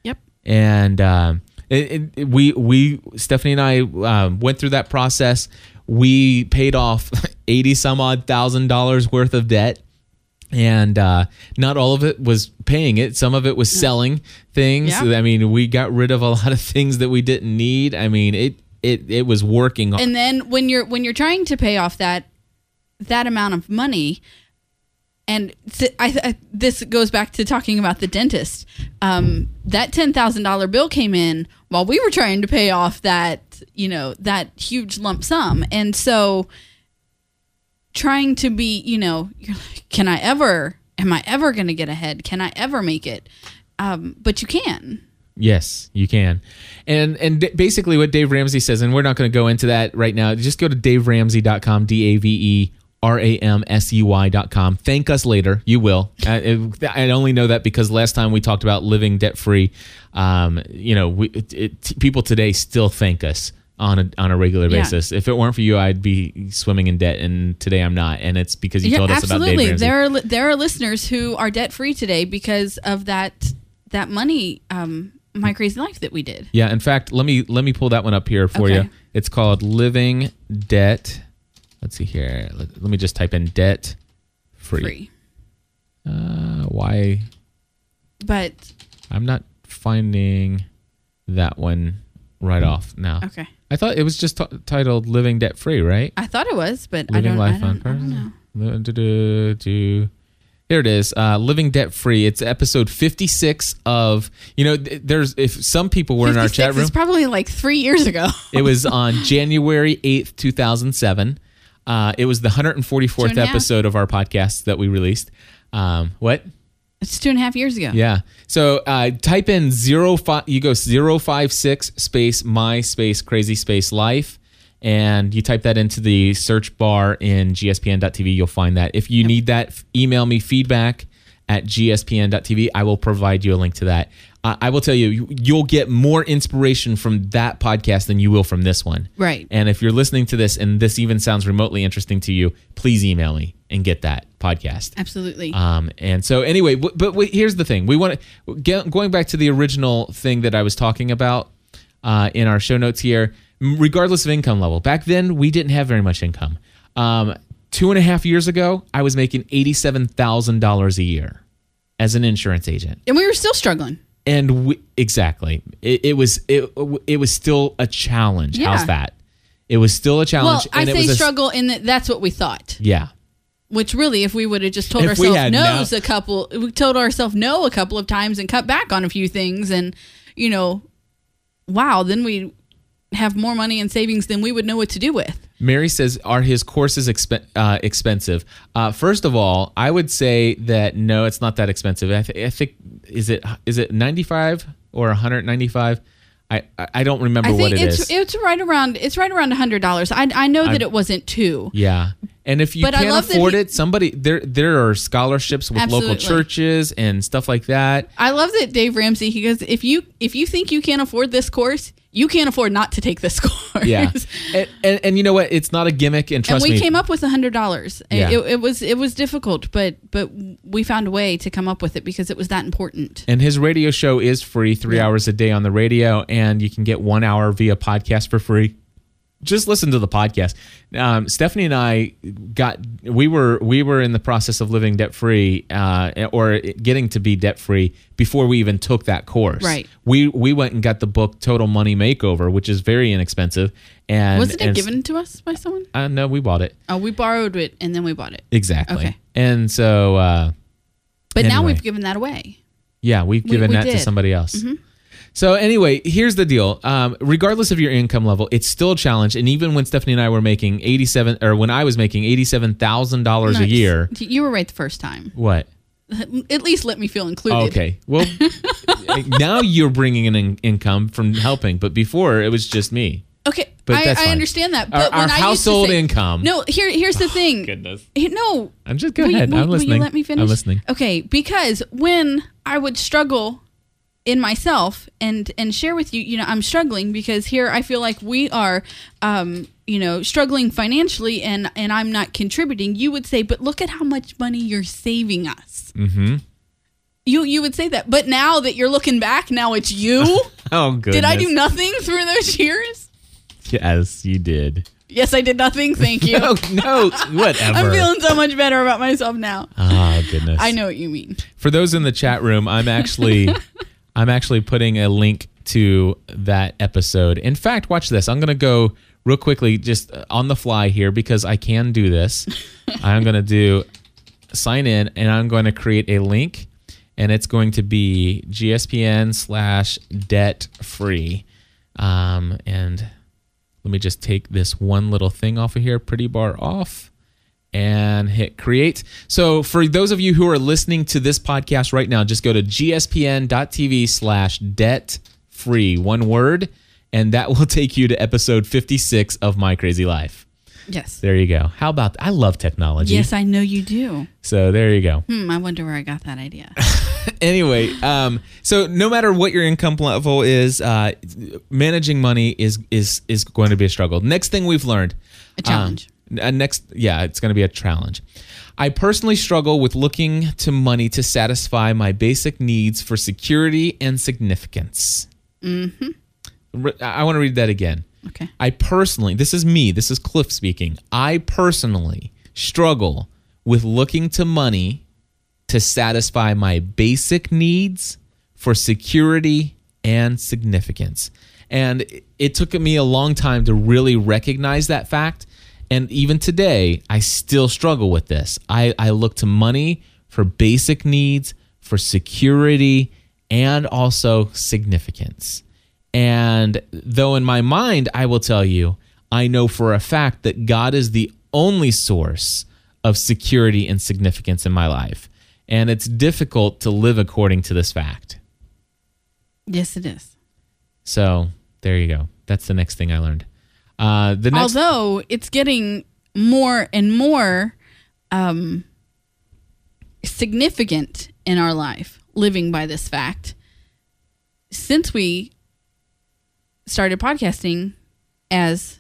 Yep. and um, it, it, we we Stephanie and I um, went through that process. We paid off eighty some odd thousand dollars worth of debt, and uh, not all of it was paying it. Some of it was selling things. Yeah. I mean, we got rid of a lot of things that we didn't need. I mean, it it it was working. And then when you're when you're trying to pay off that that amount of money, and th- I, I, this goes back to talking about the dentist. Um, that ten thousand dollar bill came in while we were trying to pay off that you know that huge lump sum, and so trying to be you know, like, can I ever? Am I ever going to get ahead? Can I ever make it? Um, but you can. Yes, you can. And and d- basically what Dave Ramsey says, and we're not going to go into that right now. Just go to daveramsey.com, D A V E R A M S E Y.com. Thank us later. You will. I, I only know that because last time we talked about living debt free, um, you know, we, it, it, people today still thank us on a, on a regular Yeah. basis. If it weren't for you, I'd be swimming in debt, and today I'm not. And it's because you yeah, told us about Dave absolutely. Ramsey. There are there are listeners who are debt free today because of that that money, um, my crazy life that we did. Yeah, in fact, let me let me pull that one up here for Okay. you. It's called Living Debt. Let's see here. Let, let me just type in debt free. Free, Uh, why but I'm not finding that one right off now. okay. I thought it was just t- titled Living Debt Free, right? I thought it was, but I don't. life I on don't, know. purpose. Do, do, do. Here it is. Uh, Living debt free. It's episode 56 of. You know, th- there's if some people were in our chat room. is probably like three years ago. It was on January 8th, 2007. Uh, it was the 144th Two and a half. episode of our podcast that we released. Um, what? it's two and a half years ago. Yeah. So uh, type in zero five. You go zero five six space my space crazy space life, and you type that into the search bar in gspn.tv. You'll find that. If you need that, email me feedback at gspn.tv. I will provide you a link to that. I I will tell you, you- you'll get more inspiration from that podcast than you will from this one. Right. And if you're listening to this and this even sounds remotely interesting to you, please email me and get that podcast. Absolutely. Um, and so anyway, w- but w- here's the thing: we want to going back to the original thing that I was talking about uh, in our show notes here. Regardless of income level, back then we didn't have very much income. Um, two and a half years ago, I was making eighty-seven thousand dollars a year as an insurance agent, and we were still struggling. and we, exactly, it, it was it, it was still a challenge. Yeah. How's that? It was still a challenge. Well. I it say was a- struggle in that that's what we thought. Yeah. Which really, if we would have just told If ourselves no's no- a couple, we told ourselves no a couple of times and cut back on a few things, and you know, wow, then we have more money in savings than we would know what to do with. Mary says, "Are his courses exp- uh, expensive?" Uh, first of all, I would say that no, it's not that expensive. I, th- I think is it is it ninety five or one hundred ninety five? I I I don't remember I what it it's is. it's right around it's right around a hundred dollars. I I know that I'm- it wasn't two. yeah, and if you But I can't afford he- it, somebody there there are scholarships with local churches and stuff like that. I love that Dave Ramsey. He goes, if you if you think you can't afford this course, you can't afford not to take this course. Yeah, and, and and you know what? It's not a gimmick, and trust and we me, came up with a hundred dollars. Yeah. It, it was it was difficult, but but we found a way to come up with it because it was that important. And his radio show is free, three Yeah. hours a day on the radio, and you can get one hour via podcast for free. Just listen to the podcast. Um, Stephanie and I got we were we were in the process of living debt free, uh, or getting to be debt free before we even took that course. Right. We we went and got the book Total Money Makeover, which is very inexpensive. And Wasn't it and- given to us by someone? Uh, no, we bought it Oh, we borrowed it and then we bought it. exactly. Okay. And so uh, But now we've given that away. Yeah, we've given we that to did. Mm-hmm. somebody else. So anyway, here's the deal. Um, regardless of your income level, it's still a challenge. And even when Stephanie and I were making eighty-seven, or when I was making eighty-seven thousand dollars a Nice. year, You were right the first time. what? At least let me feel included. Okay, well, now you're bringing in in- income from helping, but before it was just me. Okay, But I, that's I fine. understand that. Our- But when our I used to household say- income- No, here here's the thing. Goodness. Hey, No, I'm just go Will you- ahead. will- I'm will you let me finish? I'm listening. Okay, because when I would struggle in myself and and share with you you know i'm struggling because here i feel like we are um you know struggling financially and and i'm not contributing you would say but look at how much money you're saving us Mm-hmm. you you would say that but now that you're looking back now it's you Oh, good. did i do nothing through those years Yes, you did. yes i did nothing thank you No, no, whatever. i'm feeling so much better about myself now Oh goodness. i know what you mean For those in the chat room, I'm actually I'm actually putting a link to that episode. In fact, watch this. I'm going to go real quickly just on the fly here because I can do this. I'm going to do sign in and I'm going to create a link and it's going to be GSPN slash debt free. Um, and let me just take this one little thing off of here, pretty bar off and hit create. So for those of you who are listening to this podcast right now, just go to gspn.tv slash debt free, one word, and that will take you to episode 56 of My Crazy Life. yes There you go. How about I love technology. yes i know you do So there you go. hmm i wonder where i got that idea anyway, um, so no matter what your income level is, uh, managing money is is is going to be a struggle. Next thing we've learned, A challenge. Um, uh, next, yeah, it's going to be a challenge. I personally struggle with looking to money to satisfy my basic needs for security and significance. Mm-hmm. I want to read that again. okay I personally, this is me, this is Cliff speaking. I personally struggle with looking to money to satisfy my basic needs for security and significance. And it took me a long time to really recognize that fact. And even today, I still struggle with this. I, I look to money for basic needs, for security, and also significance. And though in my mind, I will tell you, I know for a fact that God is the only source of security and significance in my life. And it's difficult to live according to this fact. yes it is So there you go. That's the next thing I learned. Uh, the next, although it's getting more and more um, significant in our life living by this fact since we started podcasting as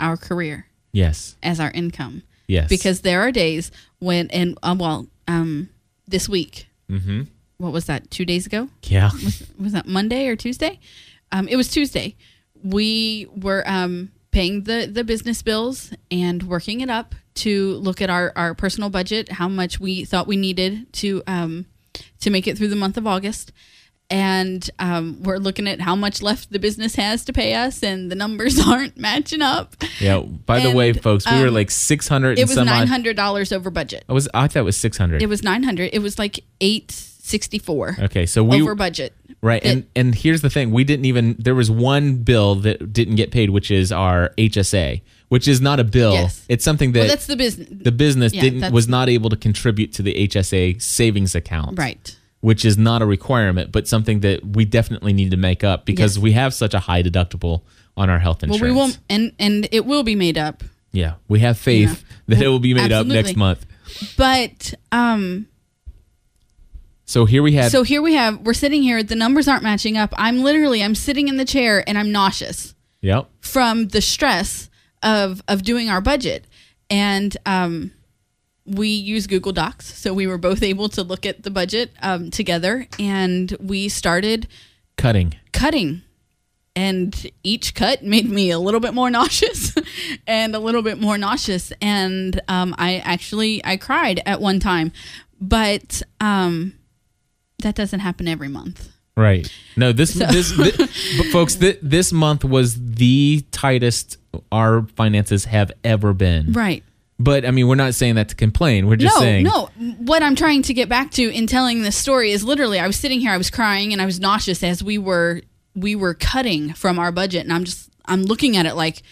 our career yes, as our income. Yes, because there are days when and um, well um, this week. Hmm what was that two days ago? Yeah, was that Monday or Tuesday? Um, it was Tuesday. We were um, paying the the business bills and working it up to look at our our personal budget, how much we thought we needed to um, to make it through the month of August. And um, we're looking at how much left the business has to pay us, and the numbers aren't matching up. yeah. By the And, way, folks, we were um, like six hundred. It was nine hundred dollars over budget. I was. I thought it was six hundred. It was nine hundred. It was like eight sixty four Okay, so we over budget. Right. and and here's the thing, we didn't even there was one bill that didn't get paid, which is our HSA, which is not a bill. Yes. It's something that Well, that's the business. the business yeah, didn't was not able to contribute to the HSA savings account. Right. Which is not a requirement, but something that we definitely need to make up because Yes. we have such a high deductible on our health insurance. Well, we won't, and and it will be made up. Yeah. We have faith that it will be made up next month. But um, So here we had so here we have we're sitting here. The numbers aren't matching up. I'm literally I'm sitting in the chair and I'm nauseous Yep. from the stress of of doing our budget. And um, we use Google Docs, so we were both able to look at the budget um, together, and we started Cutting. cutting and each cut made me a little bit more nauseous and a little bit more nauseous and um, i actually i cried at one time but um, that doesn't happen every month Right. No, this this, thi- but folks, th- this month was the tightest our finances have ever been. right But I mean, we're not saying that to complain. We're just no saying no what i'm trying to get back to in telling this story is literally i was sitting here i was crying and i was nauseous as we were we were cutting from our budget and i'm just i'm looking at it like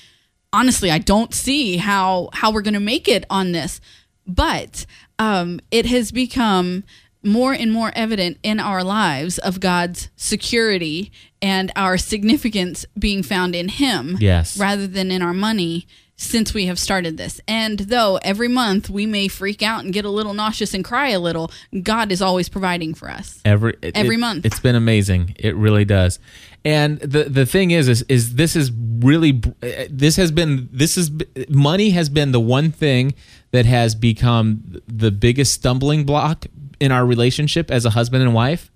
honestly i don't see how how we're going to make it on this but um it has become more and more evident in our lives of god's security and our significance being found in him Yes. rather than in our money since we have started this. And though every month we may freak out and get a little nauseous and cry a little, God is always providing for us. every it- Every it- month. It's been amazing. It really does. And the the thing is, is is this is really uh, this has been this is money has been the one thing that has become the biggest stumbling block in our relationship as a husband and wife.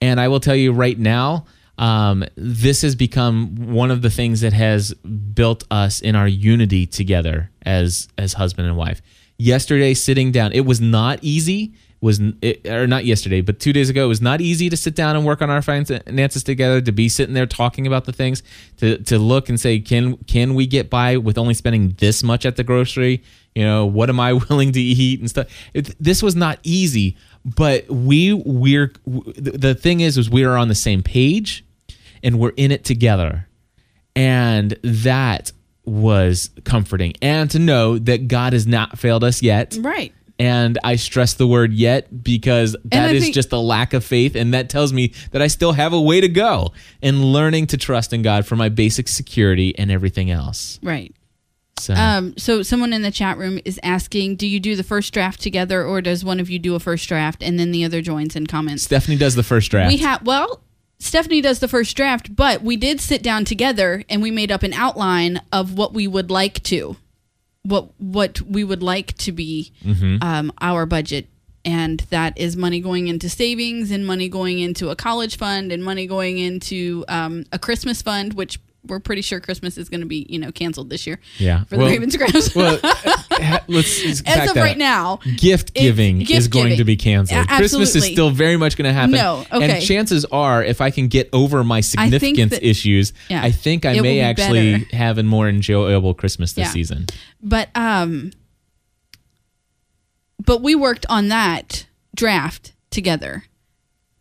And I will tell you right now, um, this has become one of the things that has built us in our unity together as as husband and wife. Yesterday, sitting down, it was not easy. Was it, or not yesterday, but two days ago, it was not easy to sit down and work on our finances together. To be sitting there talking about the things, to to look and say, can can we get by with only spending this much at the grocery? You know, what am I willing to eat and stuff. It, this was not easy, but we we're the thing is is we are on the same page and we're in it together. And that was comforting. And to know that god has not failed us yet. Right. and i stress the word yet because that is think- just a lack of faith. And that tells me that i still have a way to go in learning to trust in god for my basic security and everything else. Right. So. Um, so someone in the chat room is asking, do you do the first draft together or does one of you do a first draft and then the other joins and comments? stephanie does the first draft. We have well, Stephanie does the first draft, but we did sit down together and we made up an outline of what we would like to, what what we would like to be um, our budget, and that is money going into savings and money going into a college fund and money going into um, a Christmas fund, which we're pretty sure Christmas is going to be you know canceled this year. Yeah. for the Ravens Ravenscraft. well let's let's As of right up. now, gift giving is gift going giving. to be canceled. A- Christmas is still very much going to happen. No, okay. And chances are, if I can get over my significance that- issues, yeah, I think I may be actually better. have a more enjoyable Christmas this Yeah. season. But um but we worked on that draft together.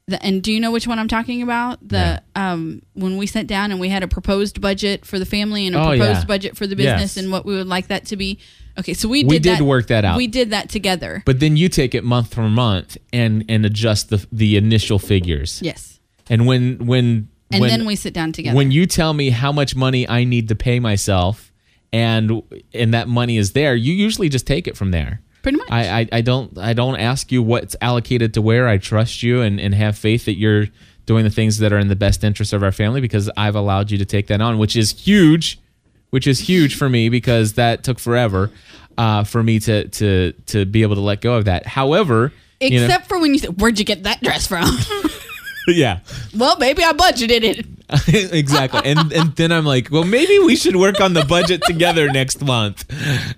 The, and do you know which one I'm talking about? The um when we sat down and we had a proposed budget for the family and a Oh, proposed yeah. budget for the business Yes. and what we would like that to be. Okay, so we did We did that, work that out. We did that together. But then you take it month for month and and adjust the the initial figures. yes. And when when And when, then we sit down together. when you tell me how much money I need to pay myself and and that money is there, you usually just take it from there. Pretty much. I, I, I don't I don't ask you what's allocated to where. I trust you and, and have faith that you're doing the things that are in the best interest of our family because I've allowed you to take that on, which is huge, which is huge for me because that took forever uh, for me to to to be able to let go of that. However, you know- Except for when you said, "Where'd you get that dress from?" yeah, well, maybe I budgeted it. exactly. And and then I'm like, well, maybe we should work on the budget together next month.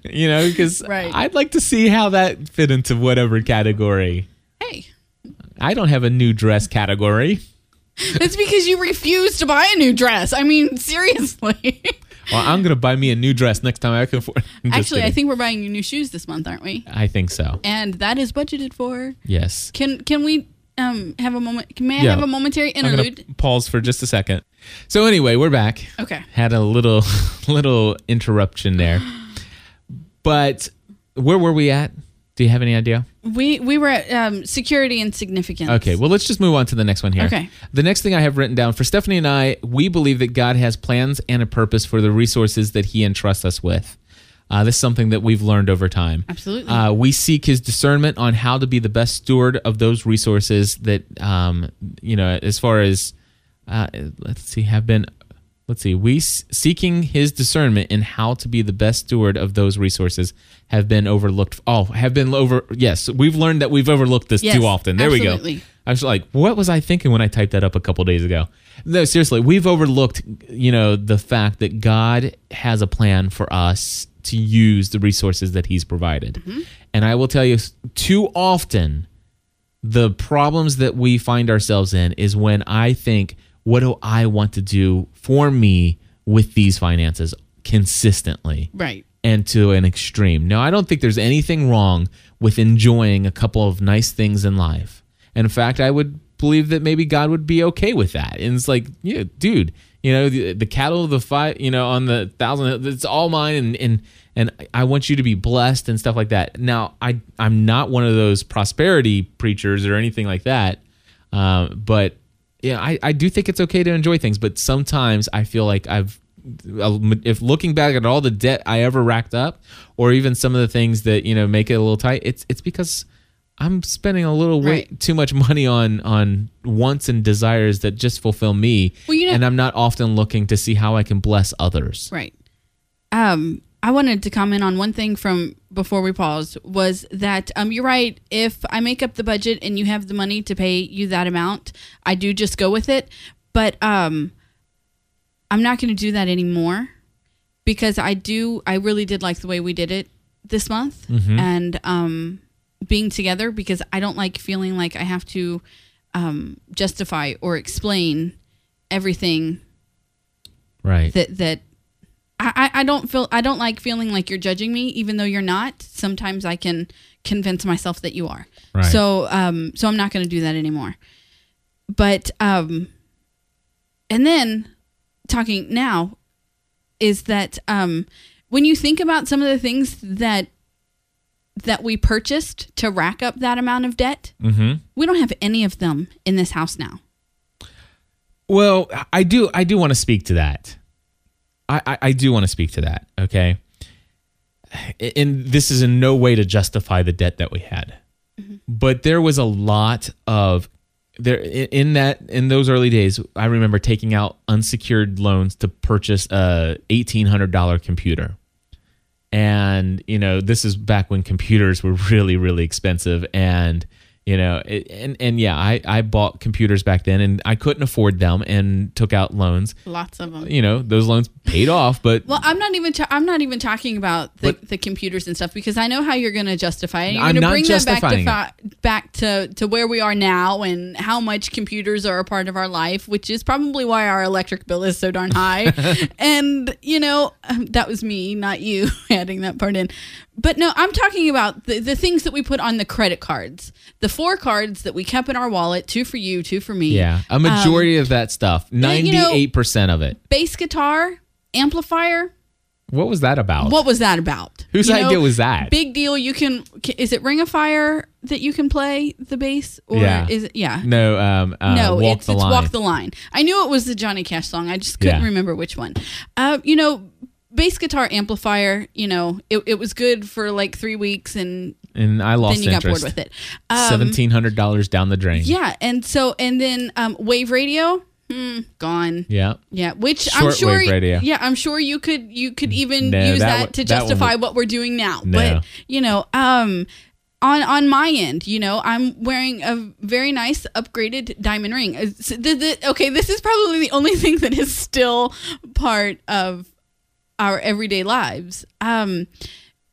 You know, because Right. I'd like to see how that fit into whatever category. Hey, I don't have a new dress category. it's because you refuse to buy a new dress. I mean, seriously. Well, I'm gonna buy me a new dress next time I can afford. Actually, I think we're buying you new shoes this month, aren't we? I think so. And that is budgeted for. Yes. Can can we um have a moment? Can may I Yeah. have a momentary I'm gonna interlude? pause for just a second. So anyway, we're back. Okay. Had a little little interruption there, but where were we at? Do you have any idea? We we were at um, security and significance. Okay, well, let's just move on to the next one here. Okay. The next thing I have written down for Stephanie and I, we believe that God has plans and a purpose for the resources that He entrusts us with. Uh, this is something that we've learned over time. Absolutely. Uh, we seek His discernment on how to be the best steward of those resources that, um, you know, as far as, uh, let's see, have been. Let's see. We s- seeking His discernment in how to be the best steward of those resources have been overlooked. Oh, have been over. Yes, we've learned that we've overlooked this Yes, too often. There we go. I was like, what was I thinking when I typed that up a couple days ago? No, seriously, we've overlooked, you know, the fact that God has a plan for us to use the resources that He's provided. Mm-hmm. And I will tell you, too often, the problems that we find ourselves in is when I think, what do I want to do for me with these finances consistently? right. and to an extreme. Now, I don't think there's anything wrong with enjoying a couple of nice things in life. And in fact, I would believe that maybe God would be okay with that. And it's like, yeah, dude, you know, the, the cattle of the five, you know, on the thousand, it's all mine, and and and I want you to be blessed and stuff like that. Now, I I'm not one of those prosperity preachers or anything like that, um, but yeah, I I do think it's okay to enjoy things, but sometimes I feel like I've if looking back at all the debt I ever racked up, or even some of the things that you know make it a little tight, it's it's because I'm spending a little way too much money on on wants and desires that just fulfill me, Well, you know- and I'm not often looking to see how I can bless others. Right. Um, I wanted to comment on one thing from before we paused was that um, you're right. If I make up the budget and you have the money to pay you that amount, I do just go with it. But um, I'm not going to do that anymore because I do. I really did like the way we did it this month and um, being together because I don't like feeling like I have to um, justify or explain everything Right. that that I, I don't feel I don't like feeling like you're judging me even though you're not. Sometimes I can convince myself that you are. Right. So um so I'm not going to do that anymore. But um and then talking now is that um when you think about some of the things that that we purchased to rack up that amount of debt, mm-hmm. we don't have any of them in this house now. Well, I do. I do want to speak to that. I, I, I do want to speak to that. Okay. And this is in no way to justify the debt that we had, but there was a lot of there in in that in those early days. I remember taking out unsecured loans to purchase a eighteen hundred dollar computer, and you know this is back when computers were really really expensive. And you know it, and and yeah I I bought computers back then and I couldn't afford them and took out loans Lots of them. you know those loans paid off but Well, I'm not even. Ta- I'm not even talking about the, But- the computers and stuff because I know how you're going to justify it. You're I'm going to not bring that back to fa- back to to where we are now and how much computers are a part of our life, which is probably why our electric bill is so darn high. and you know, um, that was me, not you, adding that part in. But no, I'm talking about the, the things that we put on the credit cards, the four cards that we kept in our wallet, two for you, two for me. yeah a majority of that stuff Um, you know- 98% of it Bass guitar, amplifier. what was that about What was that about? Whose You know, idea was that? Big deal. You can. Is it Ring of Fire that you can play the bass, or Yeah. is it? Yeah. no um uh, no, walk it's, the it's line Walk the Line. I knew it was the Johnny Cash song. I just couldn't Yeah. remember which one. Uh, you know, bass guitar amplifier. You know, it, it was good for like three weeks, and and I lost then you got interest bored with it. Um, $1700 down the drain Yeah, and so and then um, wave radio. Hmm, gone. yeah Yeah, which I'm sure. radio. Yeah, I'm sure you could you could even No, use that that, to that justify would- what we're doing now. No. But you know, um, on on my end, you know, I'm wearing a very nice upgraded diamond ring. The- the- okay, this is probably the only thing that is still part of our everyday lives. Um,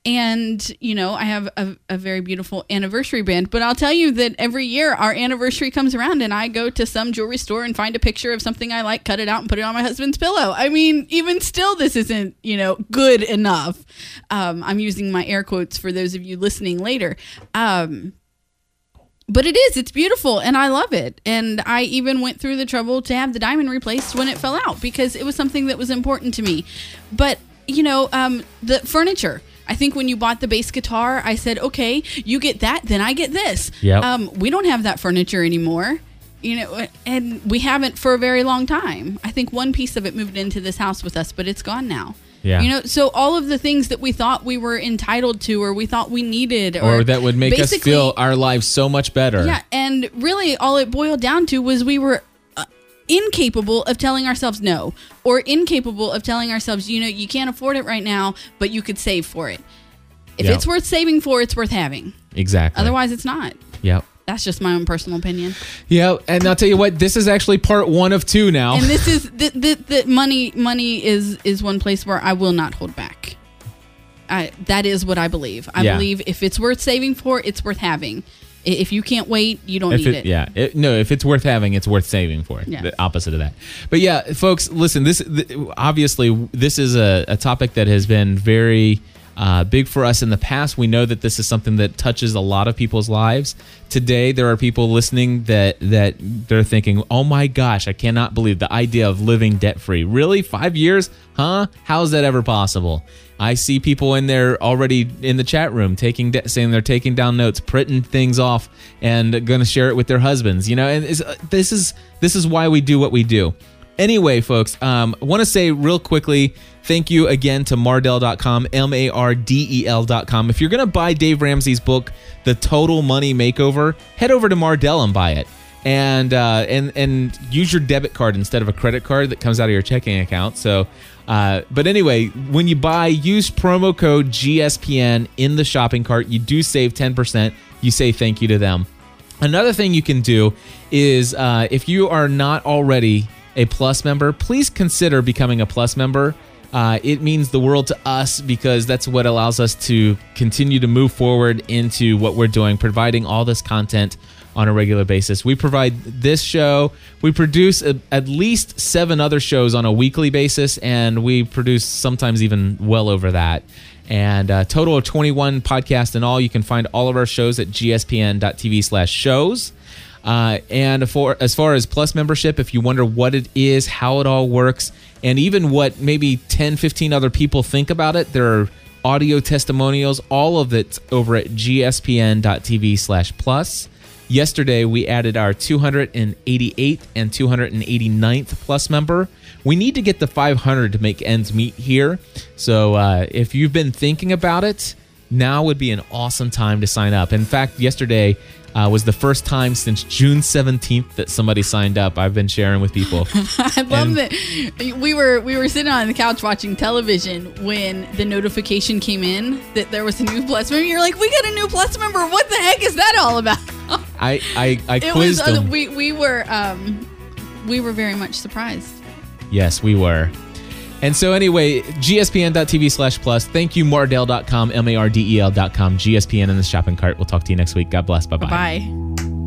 and you know, I have a, a very beautiful anniversary band. But I'll tell you that every year our anniversary comes around, and I go to some jewelry store and find a picture of something I like, cut it out, and put it on my husband's pillow. I mean, even still, this isn't you know good enough. Um, I'm using my air quotes for those of you listening later. Um, but it is it's beautiful and i love it and i even went through the trouble to have the diamond replaced when it fell out because it was something that was important to me but you know um, the furniture i think when you bought the bass guitar i said okay you get that then i get this Yep. um, we don't have that furniture anymore you know and we haven't for a very long time i think one piece of it moved into this house with us but it's gone now Yeah. you know so all of the things that we thought we were entitled to or we thought we needed or that would make us feel our lives so much better yeah, and really all it boiled down to was we were incapable of telling ourselves no or incapable of telling ourselves, you know, you can't afford it right now, but you could save for it. If Yeah. it's worth saving for, it's worth having. exactly Otherwise, it's not. yep That's just my own personal opinion. yeah and i'll tell you what this is actually part one of two now And this is the, the, the money money is is one place where I will not hold back. I, that is what I believe. I Yeah. believe if it's worth saving for, it's worth having. If you can't wait, you don't if need it, it. yeah. It, no if it's worth having it's worth saving for. Yes. the opposite of that. But yeah folks listen this th- obviously this is a, a topic that has been very uh, big for us in the past. We know that this is something that touches a lot of people's lives. Today there are people listening that that they're thinking oh my gosh i cannot believe the idea of living debt free really? Five years? Huh? How's that ever possible I see people in there already in the chat room taking da- saying they're taking down notes, printing things off, and going to share it with their husbands. You know, and uh, this is this is why we do what we do. Anyway, folks, um, want to say real quickly thank you again to Mardel.com, M A R D E L.com. If you're going to buy Dave Ramsey's book, The Total Money Makeover, head over to Mardel and buy it. And, uh, and and use your debit card instead of a credit card that comes out of your checking account. So, uh, but anyway, when you buy, use promo code GSPN in the shopping cart. You do save 10%. You say thank you to them. Another thing you can do is uh, if you are not already a Plus member, please consider becoming a Plus member. Uh, it means the world to us because that's what allows us to continue to move forward into what we're doing, providing all this content on a regular basis. We provide this show, we produce a, at least seven other shows on a weekly basis, and we produce sometimes even well over that and a total of 21 podcasts in all. You can find all of our shows at gspn.tv slash shows. Uh, and for as far as plus membership, if you wonder what it is, how it all works, and even what maybe 10, 15 other people think about it, there are audio testimonials, all of it over at gspn.tv slash plus. Yesterday, we added our 288th and 289th plus member. We need to get the 500 to make ends meet here. So uh, if you've been thinking about it, now would be an awesome time to sign up. In fact, yesterday uh, was the first time since June 17th that somebody signed up. I've been sharing with people. I love And- that we were we were sitting on the couch watching television when the notification came in that there was a new plus member. You're like, we got a new plus member. What the heck is that all about? I I, I it was quizzed uh, them. we we were um we were very much surprised. Yes, we were. And so anyway, gspn.tv slash plus. Thank you, Mardel.com, M-A-R-D-E-L.com, GSPN in the shopping cart. We'll talk to you next week. God bless. Bye-bye. Bye.